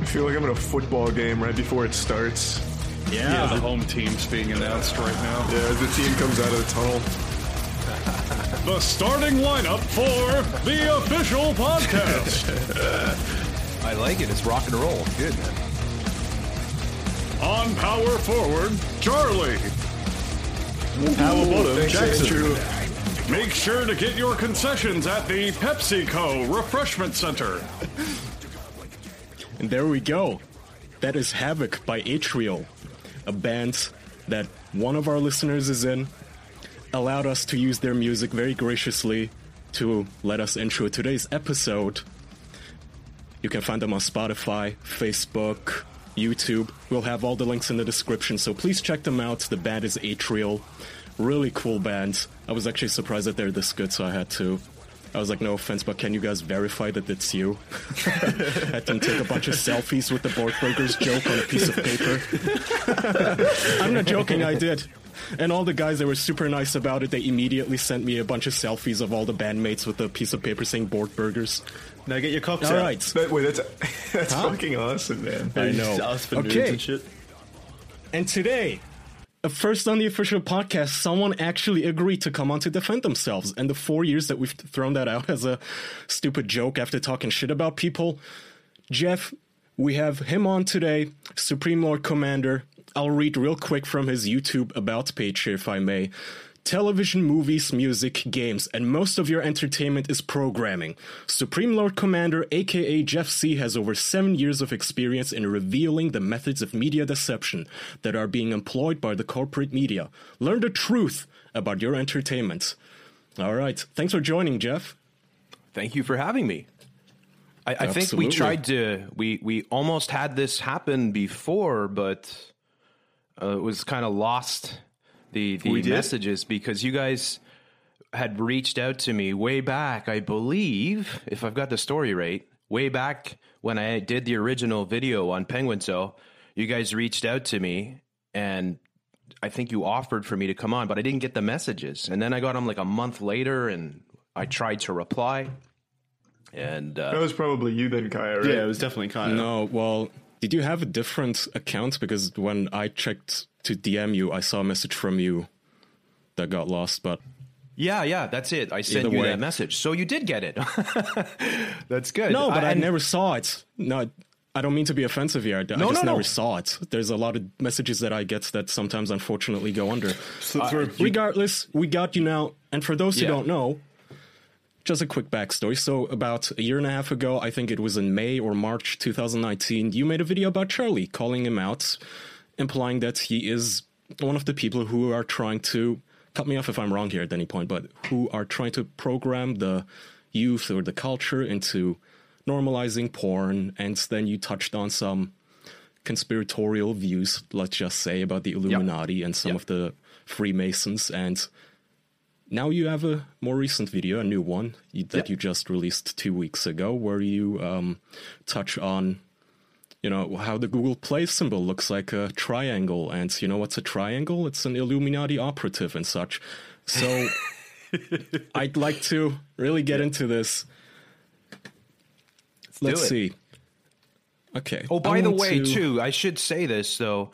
I feel like I'm in a football game right before it starts. Yeah, the home team's being announced right now. Yeah, as the team comes out of the tunnel. The starting lineup for the official podcast. I like it. It's rock and roll. Good, man. On power forward, Charlie. Power bottom, Jackson. Make sure to get your concessions at the PepsiCo Refreshment Center. And there we go. That is Havoc by Atrial, a band that one of our listeners is in, allowed us to use their music very graciously to let us intro today's episode. You can find them on Spotify, Facebook, YouTube. We'll have all the links in the description, so please check them out. The band is Atrial. Really cool band. I was actually surprised that they're this good, so I had to. I was like, no offense, but can you guys verify that it's you? had them take a bunch of selfies with the Borgburgers joke on a piece of paper. I'm not joking, I did. And all the guys that were super nice about it, they immediately sent me a bunch of selfies of all the bandmates with a piece of paper saying Borgburgers. Now get your cocks All out. right. That, wait, that's that's fucking awesome, man. I know. Ask for nudes Okay. and shit. And today, uh, first on the official podcast, someone actually agreed to come on to defend themselves. And the four years that we've thrown that out as a stupid joke after talking shit about people, Jeff, we have him on today, Supreme Lord Commander. I'll read real quick from his YouTube about page here, if I may. Television, movies, music, games, and most of your entertainment is programming. Supreme Lord Commander, aka Jeff C., has over seven years of experience in revealing the methods of media deception that are being employed by the corporate media. Learn the truth about your entertainment. All right. Thanks for joining, Jeff. Thank you for having me. I, I think we tried to we we almost had this happen before, but uh, it was kind of lost the the We did? messages because you guys had reached out to me way back. I believe, if I've got the story right, way back when I did the original video on Penguin Cell, you guys reached out to me and. I think you offered for me to come on, but I didn't get the messages. And then I got them like a month later, and I tried to reply. And uh, That was probably you then, Kaya, right? Yeah, it was definitely kind of. No, well, did you have a different account? Because when I checked to DM you, I saw a message from you that got lost, but Yeah, yeah, that's it. I sent Either you way. that message, so you did get it. that's good. No, but I, and- never saw it. No, I don't mean to be offensive here. I, I No, just no, no. never saw it. There's a lot of messages that I get that sometimes unfortunately go under. Slip uh, through. Regardless, we got you now. And for those who Yeah. don't know, just a quick backstory. So, about a year and a half ago, I think it was in May or March 2019, you made a video about Charlie, calling him out, implying that he is one of the people who are trying to cut me off if I'm wrong here at any point, but who are trying to program the youth or the culture into normalizing porn. And then you touched on some conspiratorial views, let's just say, about the Illuminati and some Yep. of the Freemasons. And now you have a more recent video, a new one that Yep. you just released two weeks ago, where you um, touch on, you know, how the Google Play symbol looks like a triangle, and you know what's a triangle? It's an Illuminati operative and such. So I'd like to really get into this. Let's, it. see. Okay. Oh, by the way, to- too, I should say this though.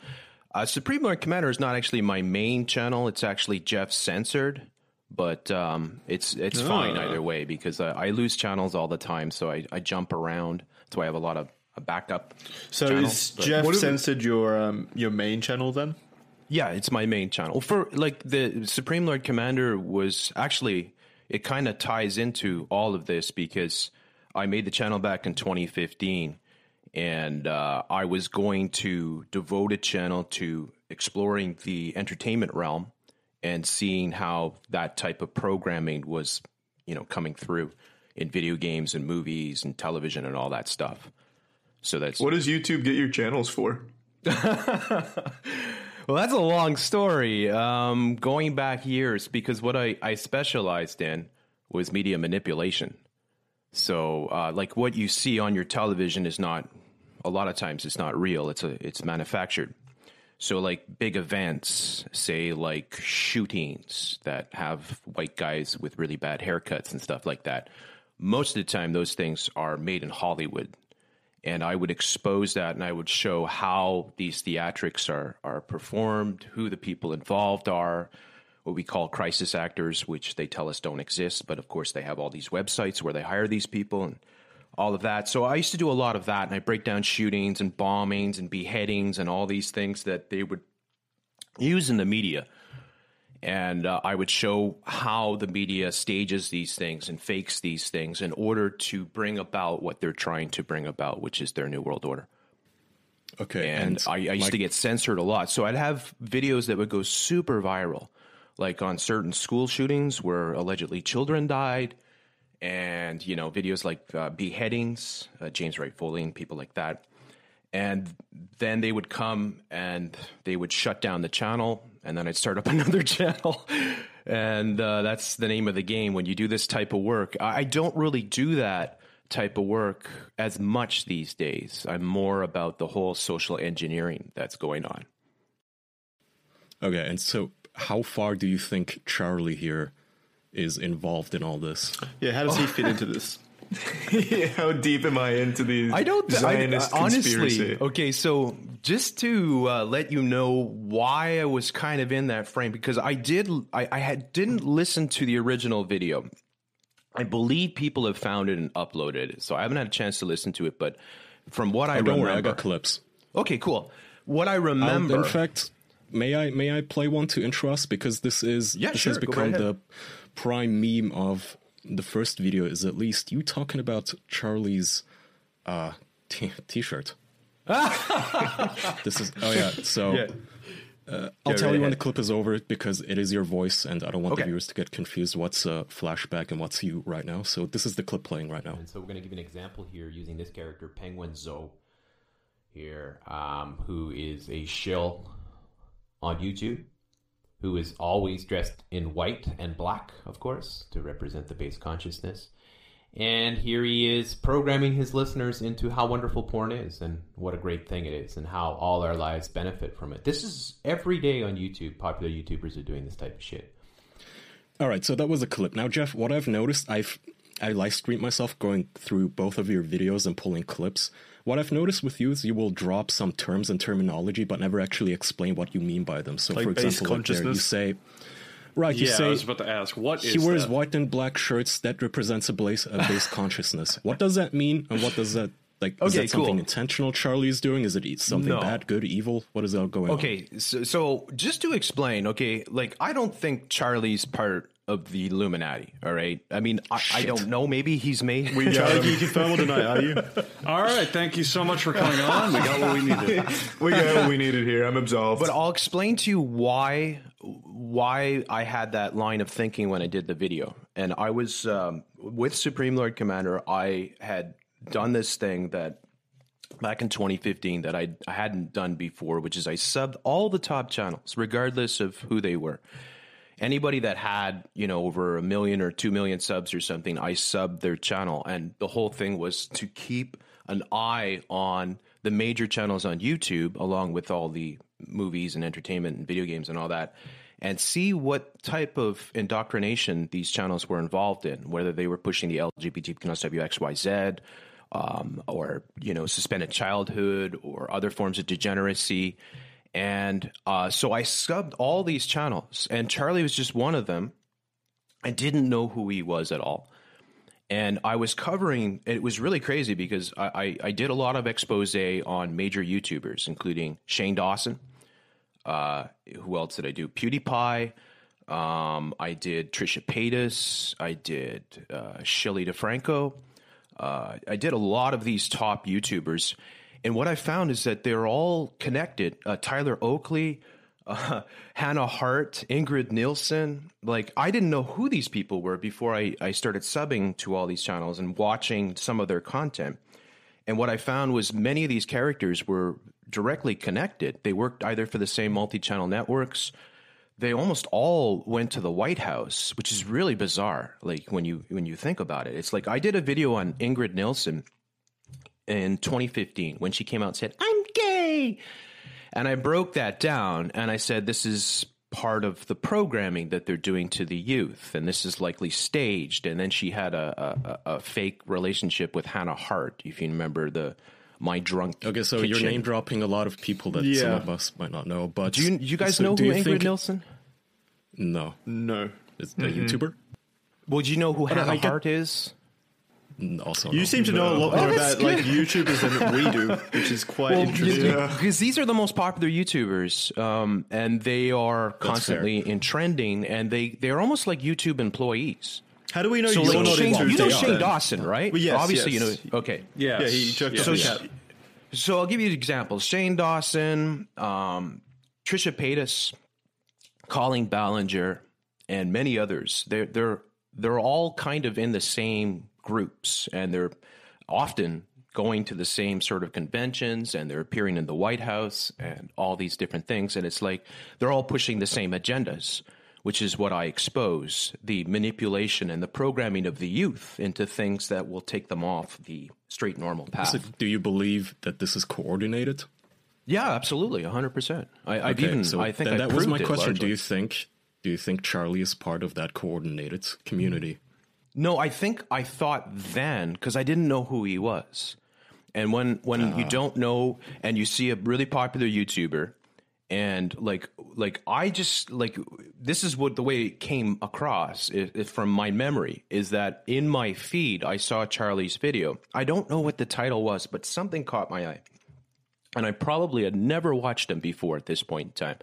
Uh, Supreme Lord Commander is not actually my main channel. It's actually Jeff Censored, but um, it's it's fine Ah. either way because I, I lose channels all the time, so I, I jump around. That's why I have a lot of a backup. So channel, is Jeff What if- censored your um, your main channel then? Yeah, it's my main channel. For like the Supreme Lord Commander was actually it kind of ties into all of this because I made the channel back in 2015 and uh, I was going to devote a channel to exploring the entertainment realm and seeing how that type of programming was, you know, coming through in video games and movies and television and all that stuff. So that's What does YouTube get your channels for? Well, that's a long story. Um, going back years, because what I, I specialized in was media manipulation. So, uh, like what you see on your television is not. A lot of times, it's not real. It's a it's manufactured. So, like big events, say like shootings that have white guys with really bad haircuts and stuff like that. Most of the time, those things are made in Hollywood. And I would expose that and I would show how these theatrics are, are performed, who the people involved are, what we call crisis actors, which they tell us don't exist. But of course, they have all these websites where they hire these people and all of that. So I used to do a lot of that, and I break down shootings and bombings and beheadings and all these things that they would use in the media. And uh, I would show how the media stages these things and fakes these things in order to bring about what they're trying to bring about, which is their new world order. Okay, And, I, I used to get censored a lot. So I'd have videos that would go super viral, like on certain school shootings where allegedly children died, and you know videos like uh, beheadings, uh, James Wright Foley, and people like that. And then they would come and they would shut down the channel, and then I'd start up another channel. And uh, that's the name of the game when you do this type of work. I I don't really do that type of work as much these days. I'm more about the whole social engineering that's going on. Okay, and so how far do you think Charlie here is involved in all this? Yeah, how does he fit into this? How deep am I into these? I don't th- Zionist I, honestly. conspiracy? Okay, so just to uh, let you know why I was kind of in that frame because I did I, I had didn't listen to the original video. I believe people have found it and uploaded it, so I haven't had a chance to listen to it. But from what I Oh, don't remember, worry, I got clips. okay, cool. What I Um, remember, in fact, may I may I play one to intro us because this is Yeah, this sure, has go become right the ahead. Prime meme of the first video is at least you talking about Charlie's uh t- t-shirt. this is oh yeah, so Yeah. uh, I'll Yeah, tell right you when the clip is over because it is your voice and I don't want Okay. the viewers to get confused what's a flashback and what's you right now. So this is the clip playing right now. And so we're going to give an example here using this character, Penguin Zoe, here, um, who is a shill on YouTube, who is always dressed in white and black, of course, to represent the base consciousness. And here he is programming his listeners into how wonderful porn is and what a great thing it is and how all our lives benefit from it. This is every day on YouTube. Popular YouTubers are doing this type of shit. All right, so that was a clip. Now, Jeff, what I've noticed, I've I live streamed myself going through both of your videos and pulling clips. What I've noticed with you is you will drop some terms and terminology, but never actually explain what you mean by them. So, Like for example, like there, you say, right, you Yeah, I say was about to ask, what is he wears that? white and black shirts that represents a base, a base consciousness. What does that mean, and what does that like? is that something cool. intentional Charlie is doing? Is it e- something No. bad, good, evil? What is that going on? Okay, so, so just to explain, okay, like I don't think Charlie's part of the Illuminati. All right, I mean, I, I don't know. Maybe he's made. We got can you confirm or deny? Are you? All right, thank you so much for coming on. We got what we needed. we got what we needed here. I'm absolved. But I'll explain to you why why I had that line of thinking when I did the video. And I was um, with Supreme Lord Commander. I had done this thing that back in 2015 that I, I hadn't done before, which is I subbed all the top channels, regardless of who they were. Anybody that had, you know, over a million or two million subs or something, I subbed their channel. And the whole thing was to keep an eye on the major channels on YouTube, along with all the movies and entertainment and video games and all that, and see what type of indoctrination these channels were involved in, whether they were pushing the LGBT WXYZ, um, or you know suspended childhood or other forms of degeneracy and uh, so i subbed all these channels and charlie was just one of them. I didn't know who he was at all. And i was covering it was really crazy because i, I, I did a lot of expose on major youtubers including shane dawson. Uh, who else did i do? Pewdiepie. Um, i did trisha paytas. I did uh, shelly defranco. Uh, I did a lot of these top YouTubers, and what I found is that they're all connected. Uh, Tyler Oakley, uh, Hannah Hart, Ingrid Nilsen. Like I didn't know who these people were before I, I started subbing to all these channels and watching some of their content. And what I found was many of these characters were directly connected. They worked either for the same multi-channel networks they almost all went to the White House, which is really bizarre. Like when you when you think about it, it's like I did a video on Ingrid Nilsen in 2015 when she came out and said I'm gay, And I broke that down and I said, this is part of the programming that they're doing to the youth, and this is likely staged. And then she had a, a, a fake relationship with Hannah Hart, if you remember the My Drunk. Okay, so you're name dropping a lot of people that some of us might not know. But Do you, you guys so know who you Ingrid think- Nilsen? No, No. is the mm-hmm. YouTuber? Well, do you know who I Hannah get- Hart is? Also, You seem to know a lot more Oh, about like YouTubers than we do, which is quite interesting. Because these are the most popular YouTubers, um, and they are constantly in trending, and they they're almost like YouTube employees. How do we know So you're like not Shane, you know Shane? Dawson, right? Well, yes, Obviously, yes. you know. Okay, Yes. Yeah, he jerked Yes. So sh- So I'll give you examples: Shane Dawson, um, Trisha Paytas, Colleen Ballinger, and many others. They're they're they're all kind of in the same groups, and they're often going to the same sort of conventions, and they're appearing in the White House, and all these different things. And it's like they're all pushing the same agendas. Which is what I expose the manipulation and the programming of the youth into things that will take them off the straight normal path. So do you believe that this is coordinated? Yeah, absolutely, hundred percent. I I've Okay, even so I think I that was my question. Do you think do you think Charlie is part of that coordinated community? No, I think I thought then because I didn't know who he was, and when when you uh-huh. don't know and you see a really popular YouTuber, and like like I just like this is what the way it came across i i- from my memory is that in my feed I saw Charlie's video. I don't know what the title was, but something caught my eye, and I probably had never watched him before at this point in time.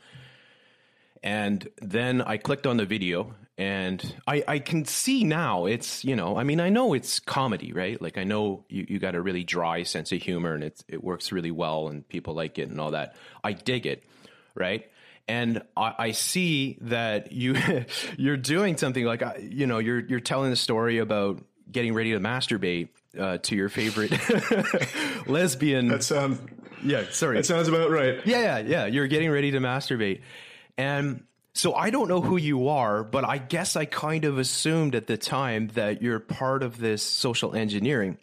And then I clicked on the video and I, I can see now it's, you know, I mean, I know it's comedy, right? Like I know you, you got a really dry sense of humor and it's, it works really well and people like it and all that. I dig it, right? And I, I see that you, you're doing something like, uh, you know, you're, you're telling the story about getting ready to masturbate uh, to your favorite lesbian. That sounds. yeah, sorry. That sounds about right. Yeah, yeah, yeah. You're getting ready to masturbate. And so I don't know who you are, but I guess I kind of assumed at the time that you're part of this social engineering.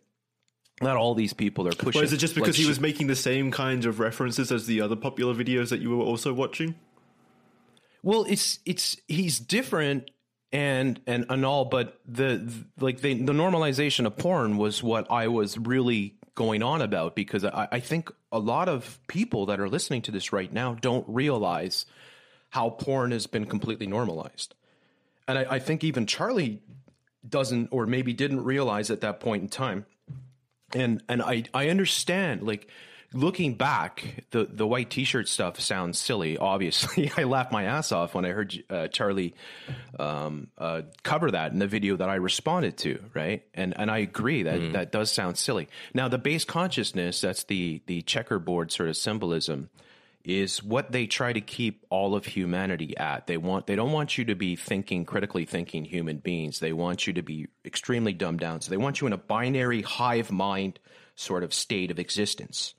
Not all these people are pushing. Or is it just because like, he was making the same kind of references as the other popular videos that you were also watching? Well, it's it's he's different and and and all, but the, the like the the normalization of porn was what I was really going on about because I, I think a lot of people that are listening to this right now don't realize how porn has been completely normalized. And I, I think even Charlie doesn't or maybe didn't realize at that point in time. And and I, I understand like looking back, the the white t-shirt stuff sounds silly. Obviously, I laughed my ass off when I heard uh, Charlie um, uh, cover that in the video that I responded to. Right, and and I agree that that does sound silly. Now, the base consciousness, that's the the checkerboard sort of symbolism, is what they try to keep all of humanity at. They want they don't want you to be thinking critically thinking human beings. They want you to be extremely dumbed down. So they want you in a binary hive mind sort of state of existence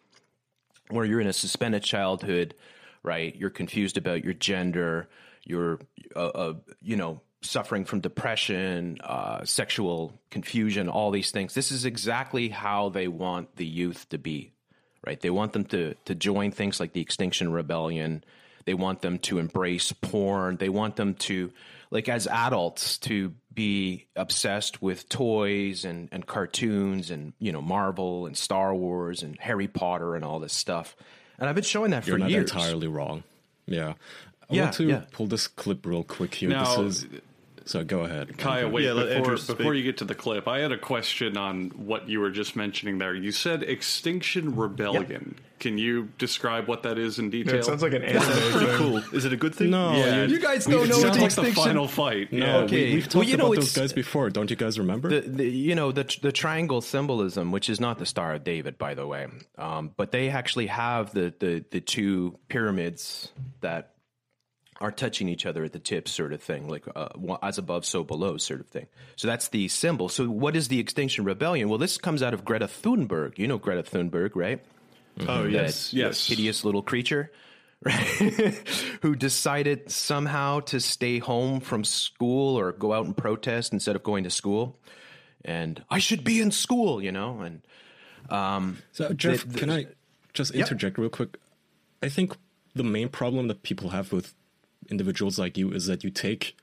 where you're in a suspended childhood, right? You're confused about your gender, you're uh, uh, you know suffering from depression, uh, sexual confusion, all these things. This is exactly how they want the youth to be right? They want them to to join things like the Extinction Rebellion. They want them to embrace porn. They want them to, like, as adults, to be obsessed with toys and, and cartoons and you know Marvel and Star Wars and Harry Potter and all this stuff. And I've been showing that You're for not years. entirely wrong. Yeah. I Yeah, want to yeah. pull this clip real quick here. Now- this is so go ahead. Kaya, wait, Yeah, before, before you get to the clip, I had a question on what you were just mentioning there. You said Extinction Rebellion. Can you describe what that is in detail? It sounds like an anime. Pretty cool. Is it a good thing? No, Yeah, You guys it don't know what sounds the like the Extinction- final fight. No, yeah. Okay. we, we've Well, talked you know, about those it's- guys before. Don't you guys remember? the, the you know the the triangle symbolism, which is not the Star of David, by the way, um, but they actually have the, the the two pyramids that are touching each other at the tips, sort of thing, like uh, as above, so below, sort of thing. So that's the symbol. So what is the Extinction Rebellion? Well, this comes out of Greta Thunberg. You know Greta Thunberg, right? Oh, yes. that yes. hideous little creature, right? Who decided somehow to stay home from school or go out and protest instead of going to school. And I should be in school, you know. And So, Jeff, the- can I just interject real quick? I think the main problem that people have with individuals like you is that you take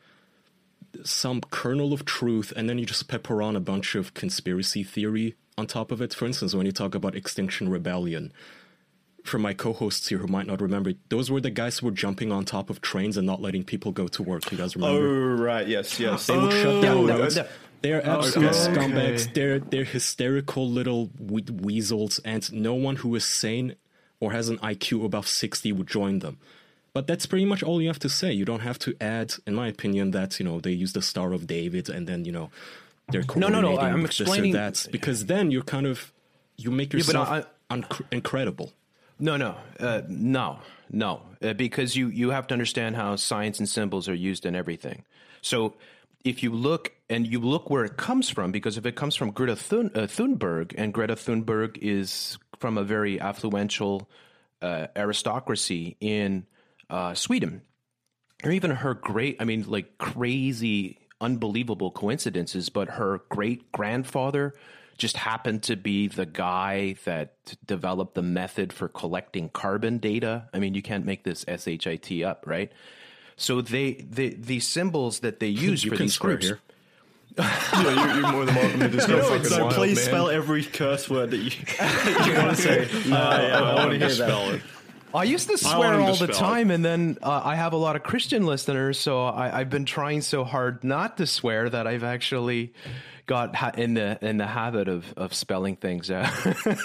some kernel of truth and then you just pepper on a bunch of conspiracy theory on top of it. For instance, when you talk about Extinction Rebellion, for my co-hosts here who might not remember, those were the guys who were jumping on top of trains and not letting people go to work. You guys remember? Oh right, yes, yes. They would shut oh, down roads. yeah. They're oh, absolute okay. scumbags. They're they're hysterical little we- weasels, and no one who is sane or has an IQ above sixty would join them. But that's pretty much all you have to say. You don't have to add, in my opinion, that you know they use the Star of David and then you know they're No, no, no, I'm with this or explaining- that because then you're kind of you make yourself I- unc- incredible. No, no, uh, no, no, uh, because you you have to understand how science and symbols are used in everything. So if you look and you look where it comes from, because if it comes from Greta Thun, uh, Thunberg, and Greta Thunberg is from a very affluential uh, aristocracy in uh, Sweden, or even her great, I mean, like crazy, unbelievable coincidences, but her great grandfather just happened to be the guy that developed the method for collecting carbon data. I mean, you can't make this SHIT up, right? So they, the the symbols that they use for can these swear groups. here. yeah, you're, you're more than welcome to just go No, fucking so wild, please man. spell every curse word that you, you want to say. Uh, yeah, I want to hear that. it. I used to swear to all the time, and then uh, I have a lot of Christian listeners, so I, I've been trying so hard not to swear that I've actually got ha- in the in the habit of of spelling things out.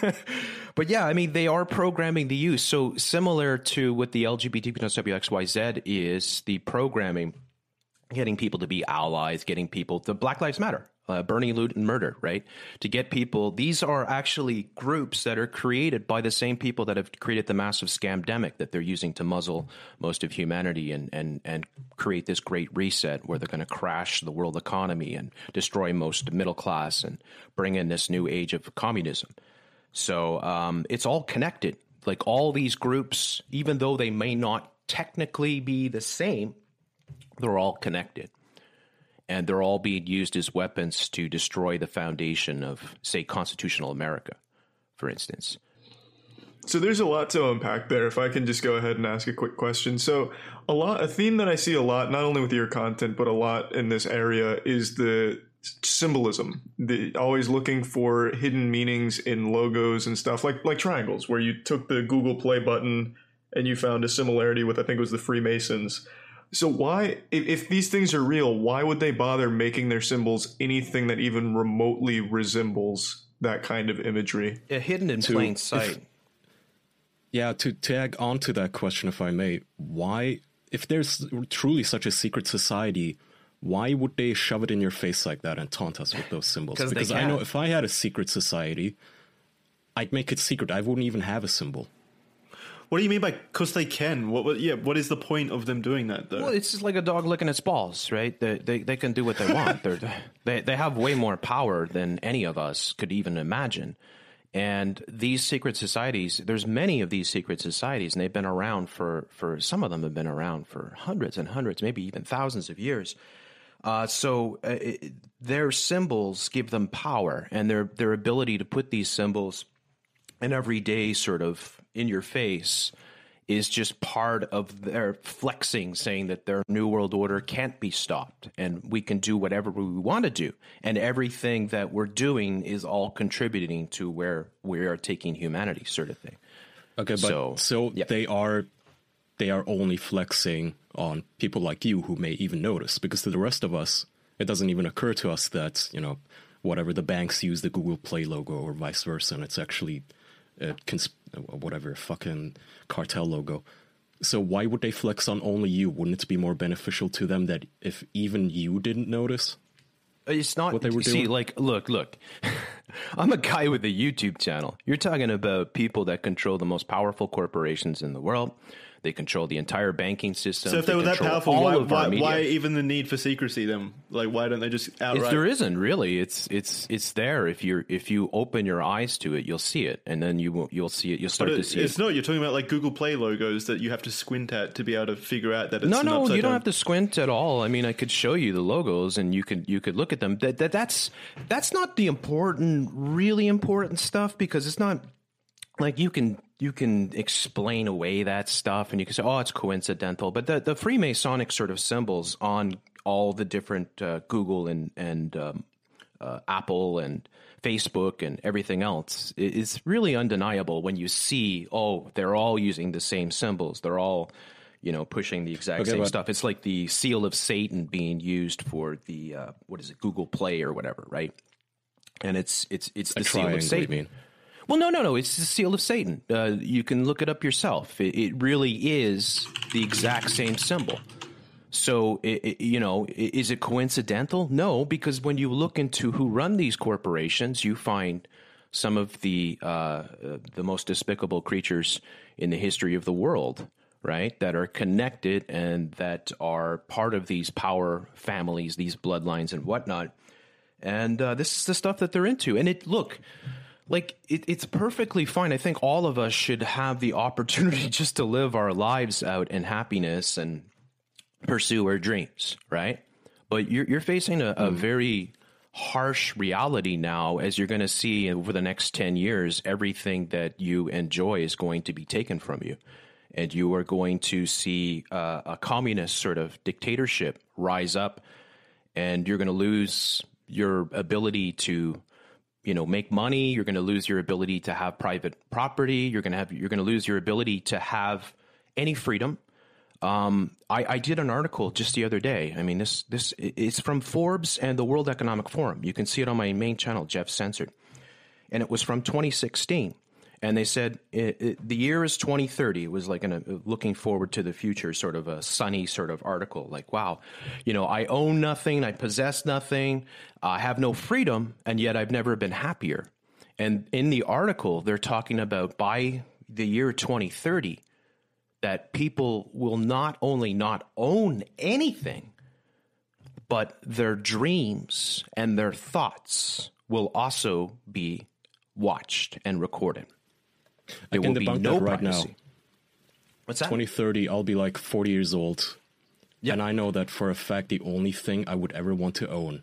but yeah, I mean, they are programming the use. So similar to what the LGBT plus WXYZ is, the programming getting people to be allies, getting people the Black Lives Matter, uh, burning, loot, and murder, right? To get people, these are actually groups that are created by the same people that have created the massive scamdemic that they're using to muzzle most of humanity and and and create this great reset where they're going to crash the world economy and destroy most middle class and bring in this new age of communism. So um, it's all connected. Like all these groups, even though they may not technically be the same, they're all connected and they're all being used as weapons to destroy the foundation of say constitutional america for instance So there's a lot to unpack there. If I can just go ahead and ask a quick question. So a lot, a theme that I see a lot, not only with your content, but a lot in this area is the symbolism. The always looking for hidden meanings in logos and stuff, like like triangles, where you took the Google Play button and you found a similarity with, I think it was the Freemasons. So why, if, if these things are real, why would they bother making their symbols anything that even remotely resembles that kind of imagery? Yeah, hidden in To- plain if- sight Yeah, to tag on to that question, if I may, why, if there's truly such a secret society, why would they shove it in your face like that and taunt us with those symbols? 'Cause Because I know if I had a secret society, I'd make it secret. I wouldn't even have a symbol. What do you mean by because they can? What, what? Yeah. What is the point of them doing that though? well it's just like a dog licking its balls right they, they, they can do what they want they, they have way more power than any of us could even imagine and these secret societies there's many of these secret societies and they've been around for for some of them have been around for hundreds and hundreds maybe even thousands of years uh, so uh, it, their symbols give them power and their their ability to put these symbols in everyday sort of in your face is just part of their flexing saying that their new world order can't be stopped and we can do whatever we want to do and everything that we're doing is all contributing to where we are taking humanity sort of thing Okay, but So, so, yeah. they are they are only flexing on people like you who may even notice because to the rest of us it doesn't even occur to us that you know whatever the banks use the Google Play logo or vice versa and it's actually a cons- whatever fucking cartel logo. So why would they flex on only you? Wouldn't it be more beneficial to them that if even you didn't notice? It's not what they were see, doing? like, look, look. I'm a guy with a YouTube channel. You're talking about people that control the most powerful corporations in the world. They control the entire banking system. so if they were that powerful, why, why, why even the need for secrecy? Then, like, why don't they just If outright? there isn't really, it's it's it's there. If you're if you open your eyes to it, you'll see it, and then you will you'll see it. You'll start But to see it's it. not. You're talking about like Google Play logos that you have to squint at to be able to figure out that it's No, no, you don't down- have to squint at all. I mean, I could show you the logos, and you could you could look at them. That, that that's that's not the important, really important stuff because it's not like you can you can explain away that stuff and you can say, oh, it's coincidental. But the, the Freemasonic sort of symbols on all the different uh, Google and, and um, uh, Apple and Facebook and everything else is really undeniable when you see, oh, they're all using the same symbols. They're all, you know, pushing the exact Okay, same but- stuff. It's like the seal of Satan being used for the, uh, what is it, Google Play or whatever, right? And it's it's it's the seal of Satan. Well, no, no, no. It's the seal of Satan. Uh, you can look it up yourself. It, it really is the exact same symbol. So, i i you know, is it coincidental? No, because when you look into who run these corporations, you find some of the uh, uh, the most despicable creatures in the history of the world, right? That are connected and that are part of these power families, these bloodlines, and whatnot. And uh, this is the stuff that they're into. And it look like it, it's perfectly fine. I think all of us should have the opportunity just to live our lives out in happiness and pursue our dreams, right? But you're you're facing a, a very harsh reality now as you're going to see over the next 10 years everything that you enjoy is going to be taken from you and you are going to see uh, a communist sort of dictatorship rise up and you're going to lose your ability to you know make money you're going to lose your ability to have private property you're going to have you're going to lose your ability to have any freedom um, I, I did an article just the other day. I mean, this this it's from Forbes and the World Economic Forum. You can see it on my main channel, Jeff Censored, and it was from 2016. And they said it, it, the year is 2030. It was like an, a looking forward to the future, sort of a sunny sort of article. Like, wow, you know, I own nothing, I possess nothing, I have no freedom, and yet I've never been happier. And in the article, they're talking about by the year 2030 that people will not only not own anything, but their dreams and their thoughts will also be watched and recorded. There can will be debunk no that right now. What's that? 2030, I'll be like 40 years old. Yeah. And I know that for a fact the only thing I would ever want to own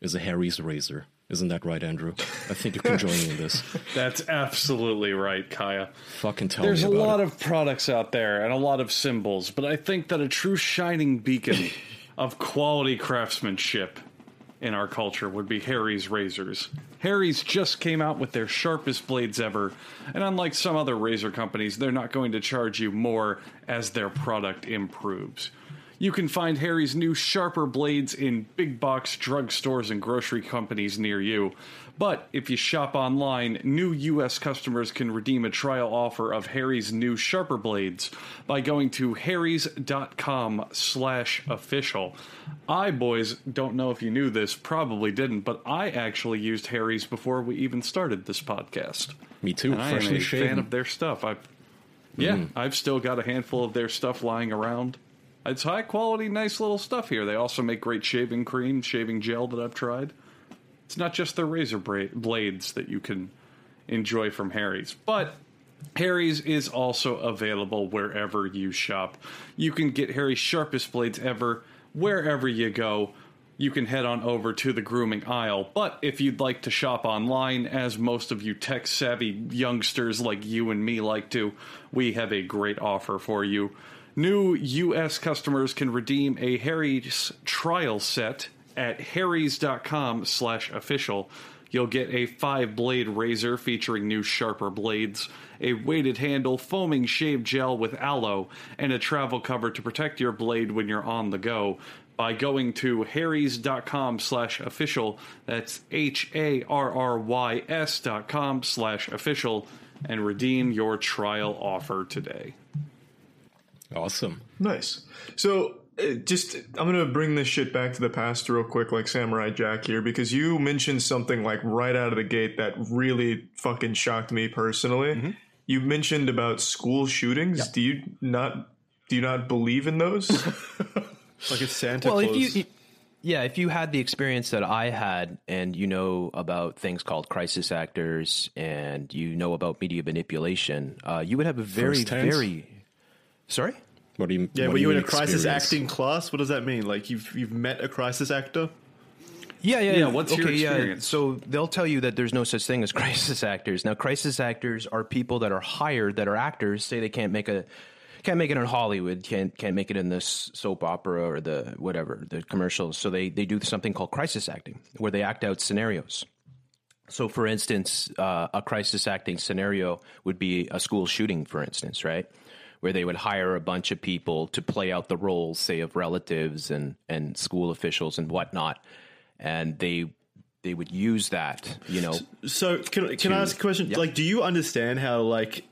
is a Harry's razor. Isn't that right, Andrew? I think you can join me in this. That's absolutely right, Kaya. Fucking tell There's me There's a lot it. of products out there and a lot of symbols, but I think that a true shining beacon of quality craftsmanship in our culture would be Harry's razors. Harry's just came out with their sharpest blades ever, and unlike some other razor companies, they're not going to charge you more as their product improves. You can find Harry's new sharper blades in big box drugstores and grocery companies near you. But if you shop online, new US customers can redeem a trial offer of Harry's new sharper blades by going to harrys.com slash official. I, boys, don't know if you knew this, probably didn't, but I actually used Harry's before we even started this podcast. Me too, And I am freshly a shaven. fan of their stuff. I've yeah, mm. I've still got a handful of their stuff lying around. It's high quality, nice little stuff here. They also make great shaving cream, shaving gel that I've tried. It's not just the razor bra- blades that you can enjoy from Harry's, but Harry's is also available wherever you shop. You can get Harry's sharpest blades ever wherever you go. You can head on over to the grooming aisle. But if you'd like to shop online, as most of you tech savvy youngsters like you and me like to, we have a great offer for you. New US customers can redeem a Harry's trial set at harrys.com slash official. You'll get a five blade razor featuring new sharper blades, a weighted handle, foaming shave gel with aloe, and a travel cover to protect your blade when you're on the go by going to harrys.com slash official. That's H A R R Y S dot com slash official and redeem your trial offer today. Awesome. Nice. So, uh, just I'm gonna bring this shit back to the past real quick, like Samurai Jack here, because you mentioned something like right out of the gate that really fucking shocked me personally. You mentioned about school shootings. Do you not? Do you not believe in those? Like it's Santa well, Claus. if you, yeah, if you had the experience that I had, and you know about things called crisis actors, and you know about media manipulation, uh, you would have a very, very. Sorry. What do you? Mean? Yeah, were do you in a mean crisis acting class? What does that mean? Like you've you've met a crisis actor? Yeah, yeah. Yeah, what's your okay, yeah. experience? So they'll tell you that there's no such thing as crisis actors. Now, crisis actors are people that are hired that are actors. Say they can't make a can't make it in Hollywood, can't can't make it in this soap opera or the whatever the commercials. So they they do something called crisis acting, where they act out scenarios. So, for instance, uh, a crisis acting scenario would be a school shooting, for instance, right? Where they would hire a bunch of people to play out the roles, say, of relatives and, and school officials and whatnot. And they they would use that, you know. So can can I ask a question? Like, do you understand how like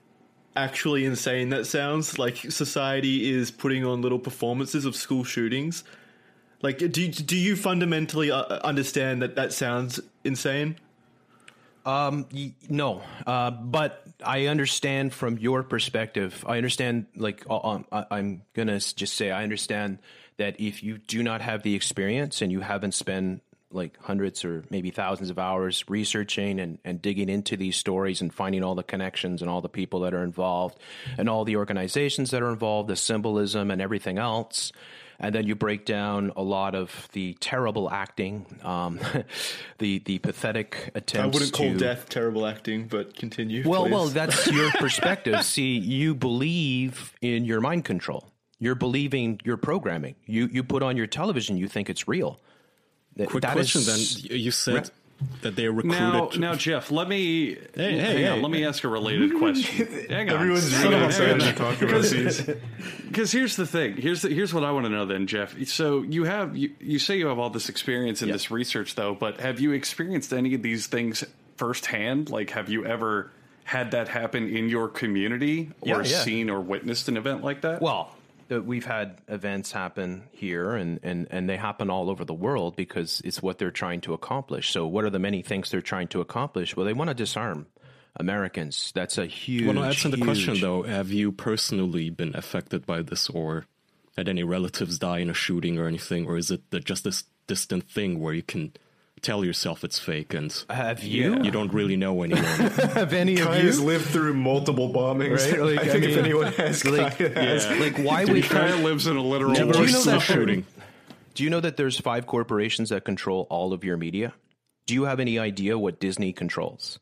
actually insane that sounds? Like society is putting on little performances of school shootings. Like, do you- do you fundamentally uh, understand that that sounds insane? Y- No, uh, but I understand from your perspective. I understand, like, uh, um, I- I'm going to just say, I understand that if you do not have the experience and you haven't spent like hundreds or maybe thousands of hours researching and, and digging into these stories and finding all the connections and all the people that are involved and all the organizations that are involved, the symbolism and everything else, and then you break down a lot of the terrible acting, um, the the pathetic attempts. I wouldn't call to, death terrible acting, but continue. well, please. well, that's your perspective. See, you believe in your mind control. You're believing your programming. You you put on your television. You think it's real. Quick that question is- then. You said that they recruited. Now, now, Jeff, let me Hey, hey, hang on. hey. Let me ask a related question. hang on. Everyone's really on, hang on. excited to talk about these. Because here's the thing. Here's the, here's what I want to know then, Jeff. So you have you, you say you have all this experience in this research though, but have you experienced any of these things firsthand? Like, have you ever had that happen in your community or Yeah, yeah. seen or witnessed an event like that? Well, we've had events happen here, and, and, and they happen all over the world because it's what they're trying to accomplish. So, what are the many things they're trying to accomplish? Well, they want to disarm Americans. That's a huge. Well, no, answer the question though. Have you personally been affected by this, or had any relatives die in a shooting or anything, or is it the, just this distant thing where you can tell yourself it's fake and Have you? you don't really know anyone? Have any of Kaya's lived through multiple bombings. Right? Like, I I think if anyone has, like- Kaya has. Like, why to be would fair, lives in a literal. Never Do you know that- shooting. Do you know that there's five corporations that control all of your media? Do you have any idea what Disney controls?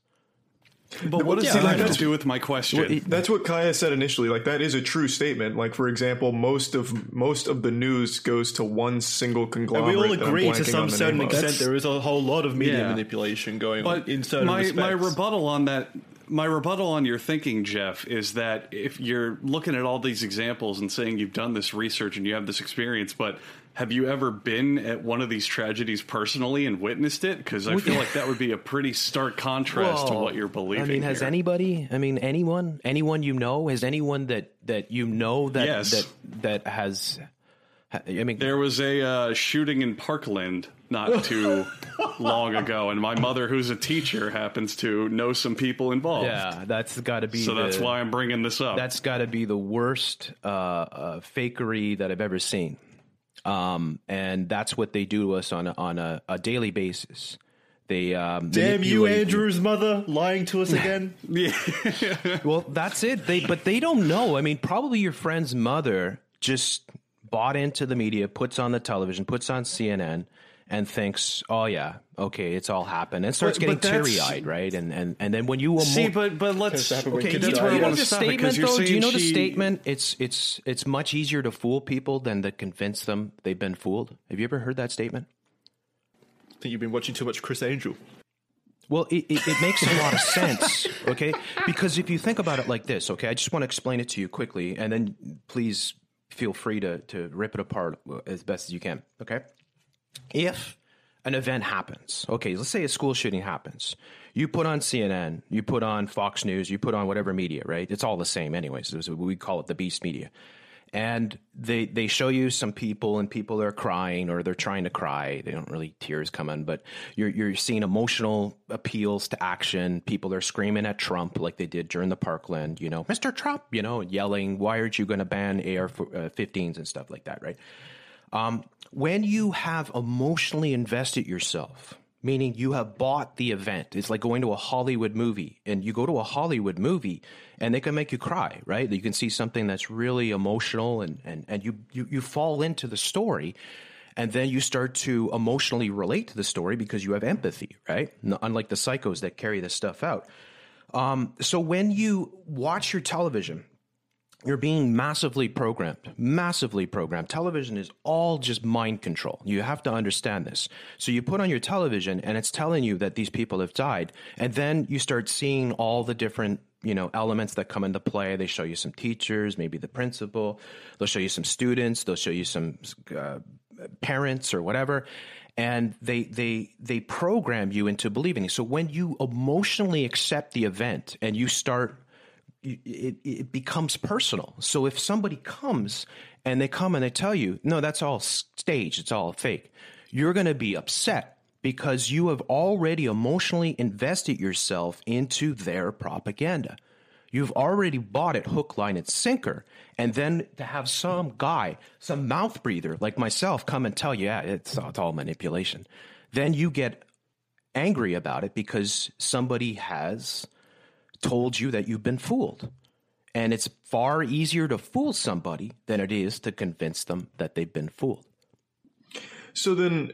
But what does Yeah, that have that's- to do with my question? That's what Kaya said initially. Like that is a true statement. Like for example, most of most of the news goes to one single And conglomerate. we all agree to some certain name of. extent there is a whole lot of media Yeah. manipulation going on But in certain my respects. my rebuttal on that, my rebuttal on your thinking, Jeff, is that if you're looking at all these examples and saying you've done this research and you have this experience, but have you ever been at one of these tragedies personally and witnessed it? Because I feel like that would be a pretty stark contrast to what you're believing. I mean, has here. anybody? I mean, anyone? Anyone you know? Has anyone that that you know that Yes. that that has? I mean, There was a uh, shooting in Parkland not too long ago, and my mother, who's a teacher, happens to know some people involved. yeah, that's got to be. So that's why I'm bringing this up. that's got to be the worst uh, uh, fakery that I've ever seen. Um, and that's what they do to us on a, on a, a daily basis. They um, Damn you, manipulate Andrew's mother, lying to us again. Well, that's it. They but they don't know. I mean, probably your friend's mother just bought into the media, puts on the television, puts on CNN, and thinks, "Oh yeah, okay, it's all happened," and starts But- getting but that's- teary eyed, right? And and and then when you emo- See, but but let's happen okay. kids That's where you I know want the to stop statement because you're though. Do you know the statement? It's it's it's much easier to fool people than to convince them they've been fooled. Have you ever heard that statement? I think you've been watching too much Criss Angel. Well, it, it, it makes a lot of sense, okay? Because if you think about it like this, okay, I just want to explain it to you quickly, and then please feel free to, to rip it apart as best as you can, okay? If an event happens, okay, let's say a school shooting happens, you put on CNN, you put on Fox News, you put on whatever media, right? It's all the same, anyways. We call it the beast media. And they they show you some people and people are crying or they're trying to cry. They don't really tears coming, but you're you're seeing emotional appeals to action. People are screaming at Trump like they did during the Parkland, you know, Mr. Trump, you know, yelling, "Why aren't you going to ban AR-15s and stuff like that?" Right? Um, when you have emotionally invested yourself, meaning you have bought the event, it's like going to a Hollywood movie, and you go to a Hollywood movie, and they can make you cry, right? You can see something that's really emotional, and and and you you, you fall into the story. And then you start to emotionally relate to the story because you have empathy, right? Unlike the psychos that carry this stuff out. Um, so when you watch your television, you're being massively programmed, massively programmed. Television is all just mind control. You have to understand this. So you put on your television and it's telling you that these people have died. And then you start seeing all the different, you know, elements that come into play. They show you some teachers, maybe the principal. They'll show you some students. They'll show you some uh, parents or whatever. And they, they, they program you into believing. So when you emotionally accept the event and you start it, it becomes personal. So if somebody comes and they come and they tell you, no, that's all staged, it's all fake, you're going to be upset because you have already emotionally invested yourself into their propaganda. You've already bought it hook, line, and sinker. And then to have some guy, some mouth breather like myself come and tell you, yeah, it's, it's all manipulation. Then you get angry about it because somebody has told you that you've been fooled. And it's far easier to fool somebody than it is to convince them that they've been fooled. So then,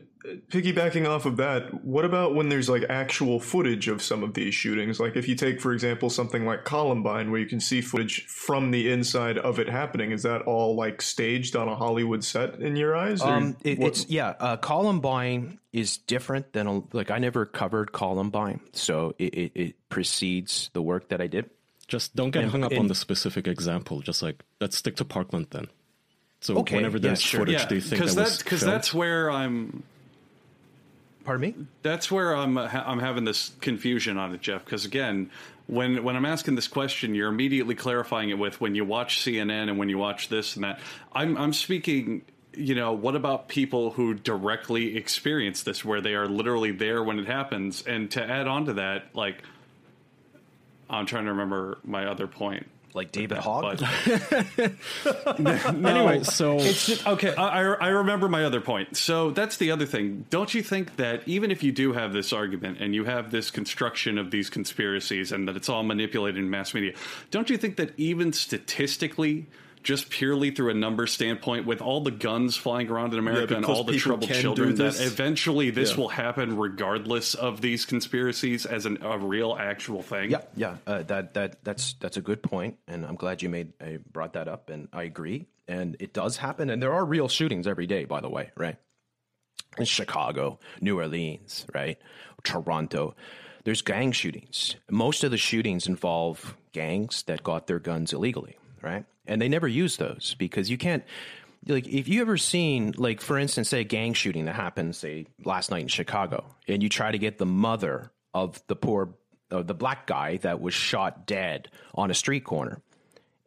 piggybacking off of that, what about when there's like actual footage of some of these shootings? Like if you take, for example, something like Columbine, where you can see footage from the inside of it happening, is that all like staged on a Hollywood set in your eyes? Um, it, it's yeah. Uh, Columbine is different than a, like I never covered Columbine, so it, it, it precedes the work that I did. Just don't get and, hung up and, on the specific example. Just like let's stick to Parkland then. So okay, whenever there's yeah, sure. footage, yeah, do you think that was because that's where I'm Pardon me. That's where I'm. I'm having this confusion on it, Jeff. Because again, when when I'm asking this question, you're immediately clarifying it with when you watch CNN and when you watch this and that. I'm I'm speaking. You know, what about people who directly experience this, where they are literally there when it happens? And to add on to that, like, I'm trying to remember my other point like David Hogg. no, anyway, so it's just, okay. I, I remember my other point. So that's the other thing. Don't you think that even if you do have this argument and you have this construction of these conspiracies and that it's all manipulated in mass media, don't you think that even statistically? Just purely through a number standpoint, with all the guns flying around in America yeah, and all the troubled children, that eventually this yeah. will happen regardless of these conspiracies as an, a real actual thing. Yeah, yeah, uh, that that that's that's a good point, and I'm glad you made uh, brought that up, and I agree. And it does happen, and there are real shootings every day, by the way, right? In Chicago, New Orleans, right, Toronto. There's gang shootings. Most of the shootings involve gangs that got their guns illegally, right? And they never use those because you can't like if you ever seen like for instance say a gang shooting that happened say last night in chicago and you try to get the mother of the poor of the black guy that was shot dead on a street corner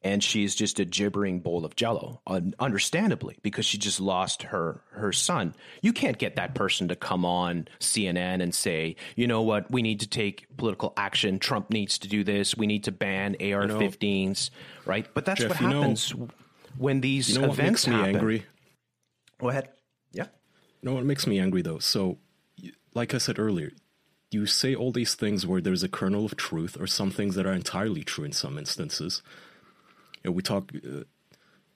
and she's just a gibbering bowl of jello understandably because she just lost her her son. You can't get that person to come on CNN and say you know what? We need to take political action. Trump needs to do this. We need to ban AR15s right? But that's Jeff, what happens know, when these you know events what makes me happen. angry? Go ahead. Yeah. You know what makes me angry though? So like i said earlier you say all these things where there's a kernel of truth or some things that are entirely true in some instances. you know, we talk uh,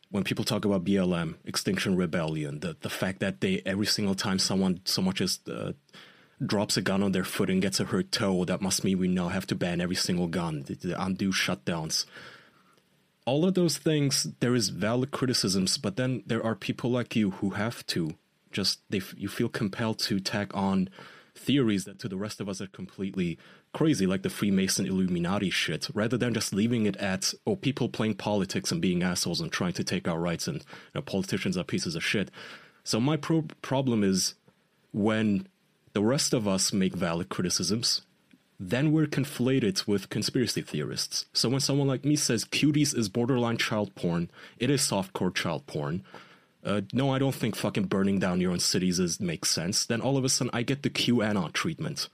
when people talk about BLM, Extinction Rebellion, the the fact that they every single time someone someone just uh, drops a gun on their foot and gets a hurt toe, that must mean we now have to ban every single gun, the, the undue shutdowns. All of those things, there is valid criticisms, but then there are people like you who have to just they you feel compelled to tack on theories that to the rest of us are completely crazy, like the Freemason Illuminati shit, rather than just leaving it at, oh, people playing politics and being assholes and trying to take our rights and you know, politicians are pieces of shit. So my pro- problem is when the rest of us make valid criticisms, then we're conflated with conspiracy theorists. So when someone like me says cuties is borderline child porn, it is softcore child porn. Uh, no, I don't think fucking burning down your own cities is makes sense. Then all of a sudden, I get the QAnon treatment.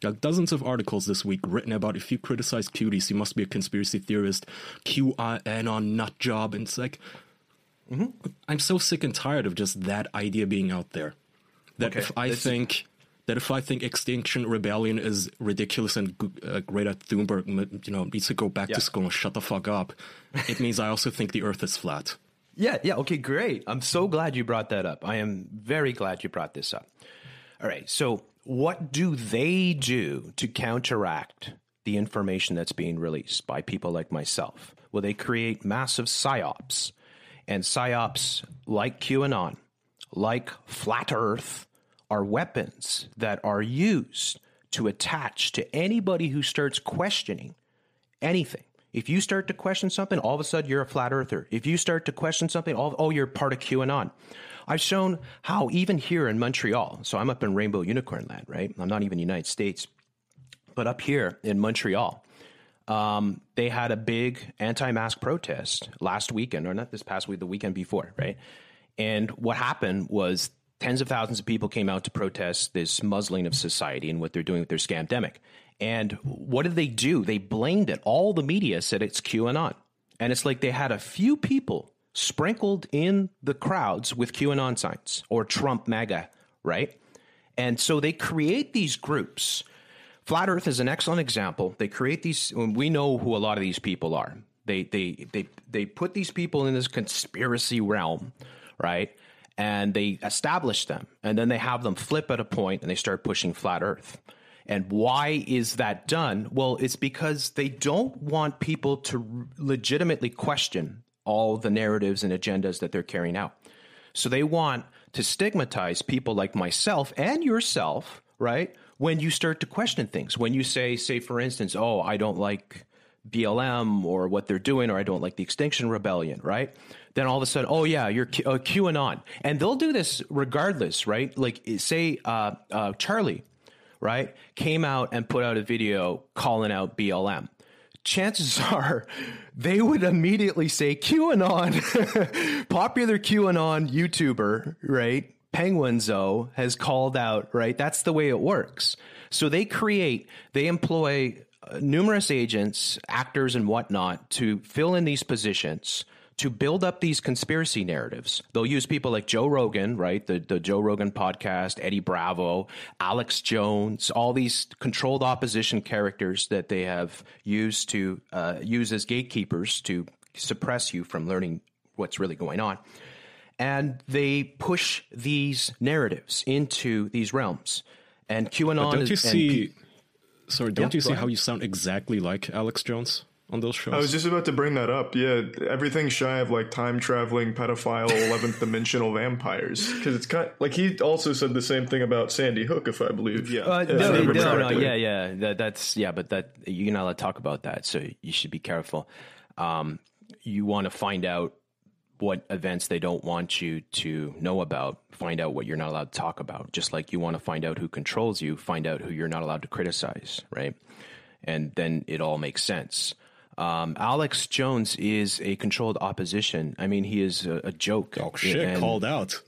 Got dozens of articles this week written about if you criticize cuties, you must be a conspiracy theorist. QAnon nut job, and it's like, mm-hmm. I'm so sick and tired of just that idea being out there. That okay. if I think that if I think Extinction Rebellion is ridiculous and uh, Greta Thunberg, you know, needs to go back yeah. to school and shut the fuck up, it means I also think the Earth is flat. Yeah, yeah. Okay, great. I'm so glad you brought that up. I am very glad you brought this up. All right. So, what do they do to counteract the information that's being released by people like myself? Well, they create massive psyops. And psyops, like QAnon, like Flat Earth, are weapons that are used to attach to anybody who starts questioning anything. If you start to question something, all of a sudden you're a flat earther. If you start to question something, all, oh, you're part of QAnon. I've shown how even here in Montreal, so I'm up in Rainbow Unicorn Land, right? I'm not even United States, but up here in Montreal, um, they had a big anti-mask protest last weekend, or not this past week, the weekend before, right? And what happened was tens of thousands of people came out to protest this muzzling of society and what they're doing with their scamdemic. And what did they do? They blamed it. All the media said it's QAnon. And it's like they had a few people sprinkled in the crowds with QAnon signs or Trump MAGA, right? And so they create these groups. Flat Earth is an excellent example. They create these, we know who a lot of these people are. They, they, they, they put these people in this conspiracy realm, right? And they establish them. And then they have them flip at a point and they start pushing Flat Earth. And why is that done? Well, it's because they don't want people to legitimately question all the narratives and agendas that they're carrying out. So they want to stigmatize people like myself and yourself, right? When you start to question things, when you say, say, for instance, oh, I don't like BLM or what they're doing, or I don't like the Extinction Rebellion, right? Then all of a sudden, oh yeah, you're Q- uh, QAnon, and they'll do this regardless, right? Like say uh, uh, Charlie, right, came out and put out a video calling out BLM. Chances are they would immediately say QAnon, popular QAnon YouTuber, right? Penguinz0 has called out, right? That's the way it works. So they create, they employ uh, numerous agents, actors, and whatnot to fill in these positions to build up these conspiracy narratives. They'll use people like Joe Rogan, right? The, the Joe Rogan podcast, Eddie Bravo, Alex Jones, all these controlled opposition characters that they have used to uh, use as gatekeepers to suppress you from learning what's really going on. And they push these narratives into these realms. And QAnon but don't is, you see? P- sorry, don't Yeah, you see how you sound exactly like Alex Jones on those shows? I was just about to bring that up. Yeah, everything shy of like time traveling pedophile eleventh dimensional vampires because it's kind like he also said the same thing about Sandy Hook, if I believe. Yeah. Uh, If no, no, no, yeah, yeah. That, that's yeah, but that you're not allowed to talk about that, so you should be careful. Um, you want to find out what events they don't want you to know about. Find out what you're not allowed to talk about. Just like you want to find out who controls you, find out who you're not allowed to criticize, right? And then it all makes sense. Um, Alex Jones is a controlled opposition. I mean, he is a, a joke. oh shit! And- called out.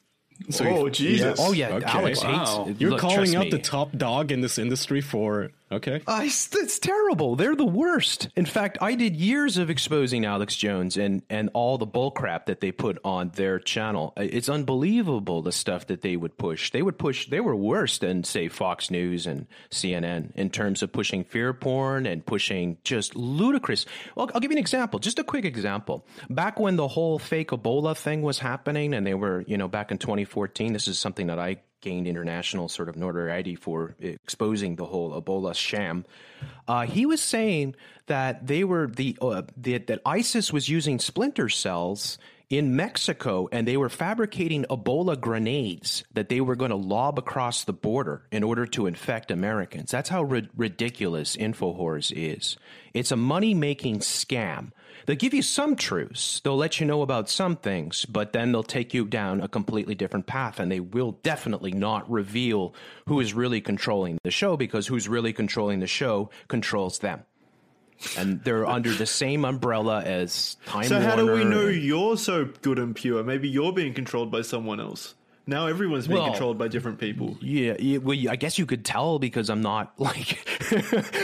So Oh you- Jesus! Oh yeah, Okay. Alex Wow. hates. You're look, calling out me. the top dog in this industry for okay. Uh, it's, terrible. They're the worst. In fact, I did years of exposing Alex Jones and, and all the bullcrap that they put on their channel. Uh, It's unbelievable the stuff that they would push. They would push. They were worse than say Fox News and CNN in terms of pushing fear porn and pushing just ludicrous. Well, I'll give you an example. Just a quick example. Back when the whole fake Ebola thing was happening, and they were you know back in 2014. This is something that I gained international sort of notoriety for exposing the whole Ebola sham. Uh, he was saying that they were the, uh, the that ISIS was using splinter cells in Mexico and they were fabricating Ebola grenades that they were going to lob across the border in order to infect Americans. That's how ri- ridiculous Infowars is. It's a money making scam. They'll give you some truths. They'll let you know about some things, but then they'll take you down a completely different path and they will definitely not reveal who is really controlling the show because who's really controlling the show controls them. And they're under the same umbrella as Time So how do we know you're so good and pure? Maybe you're being controlled by someone else. Now everyone's being Well, controlled by different people. Yeah, yeah, well, I guess you could tell because I'm not like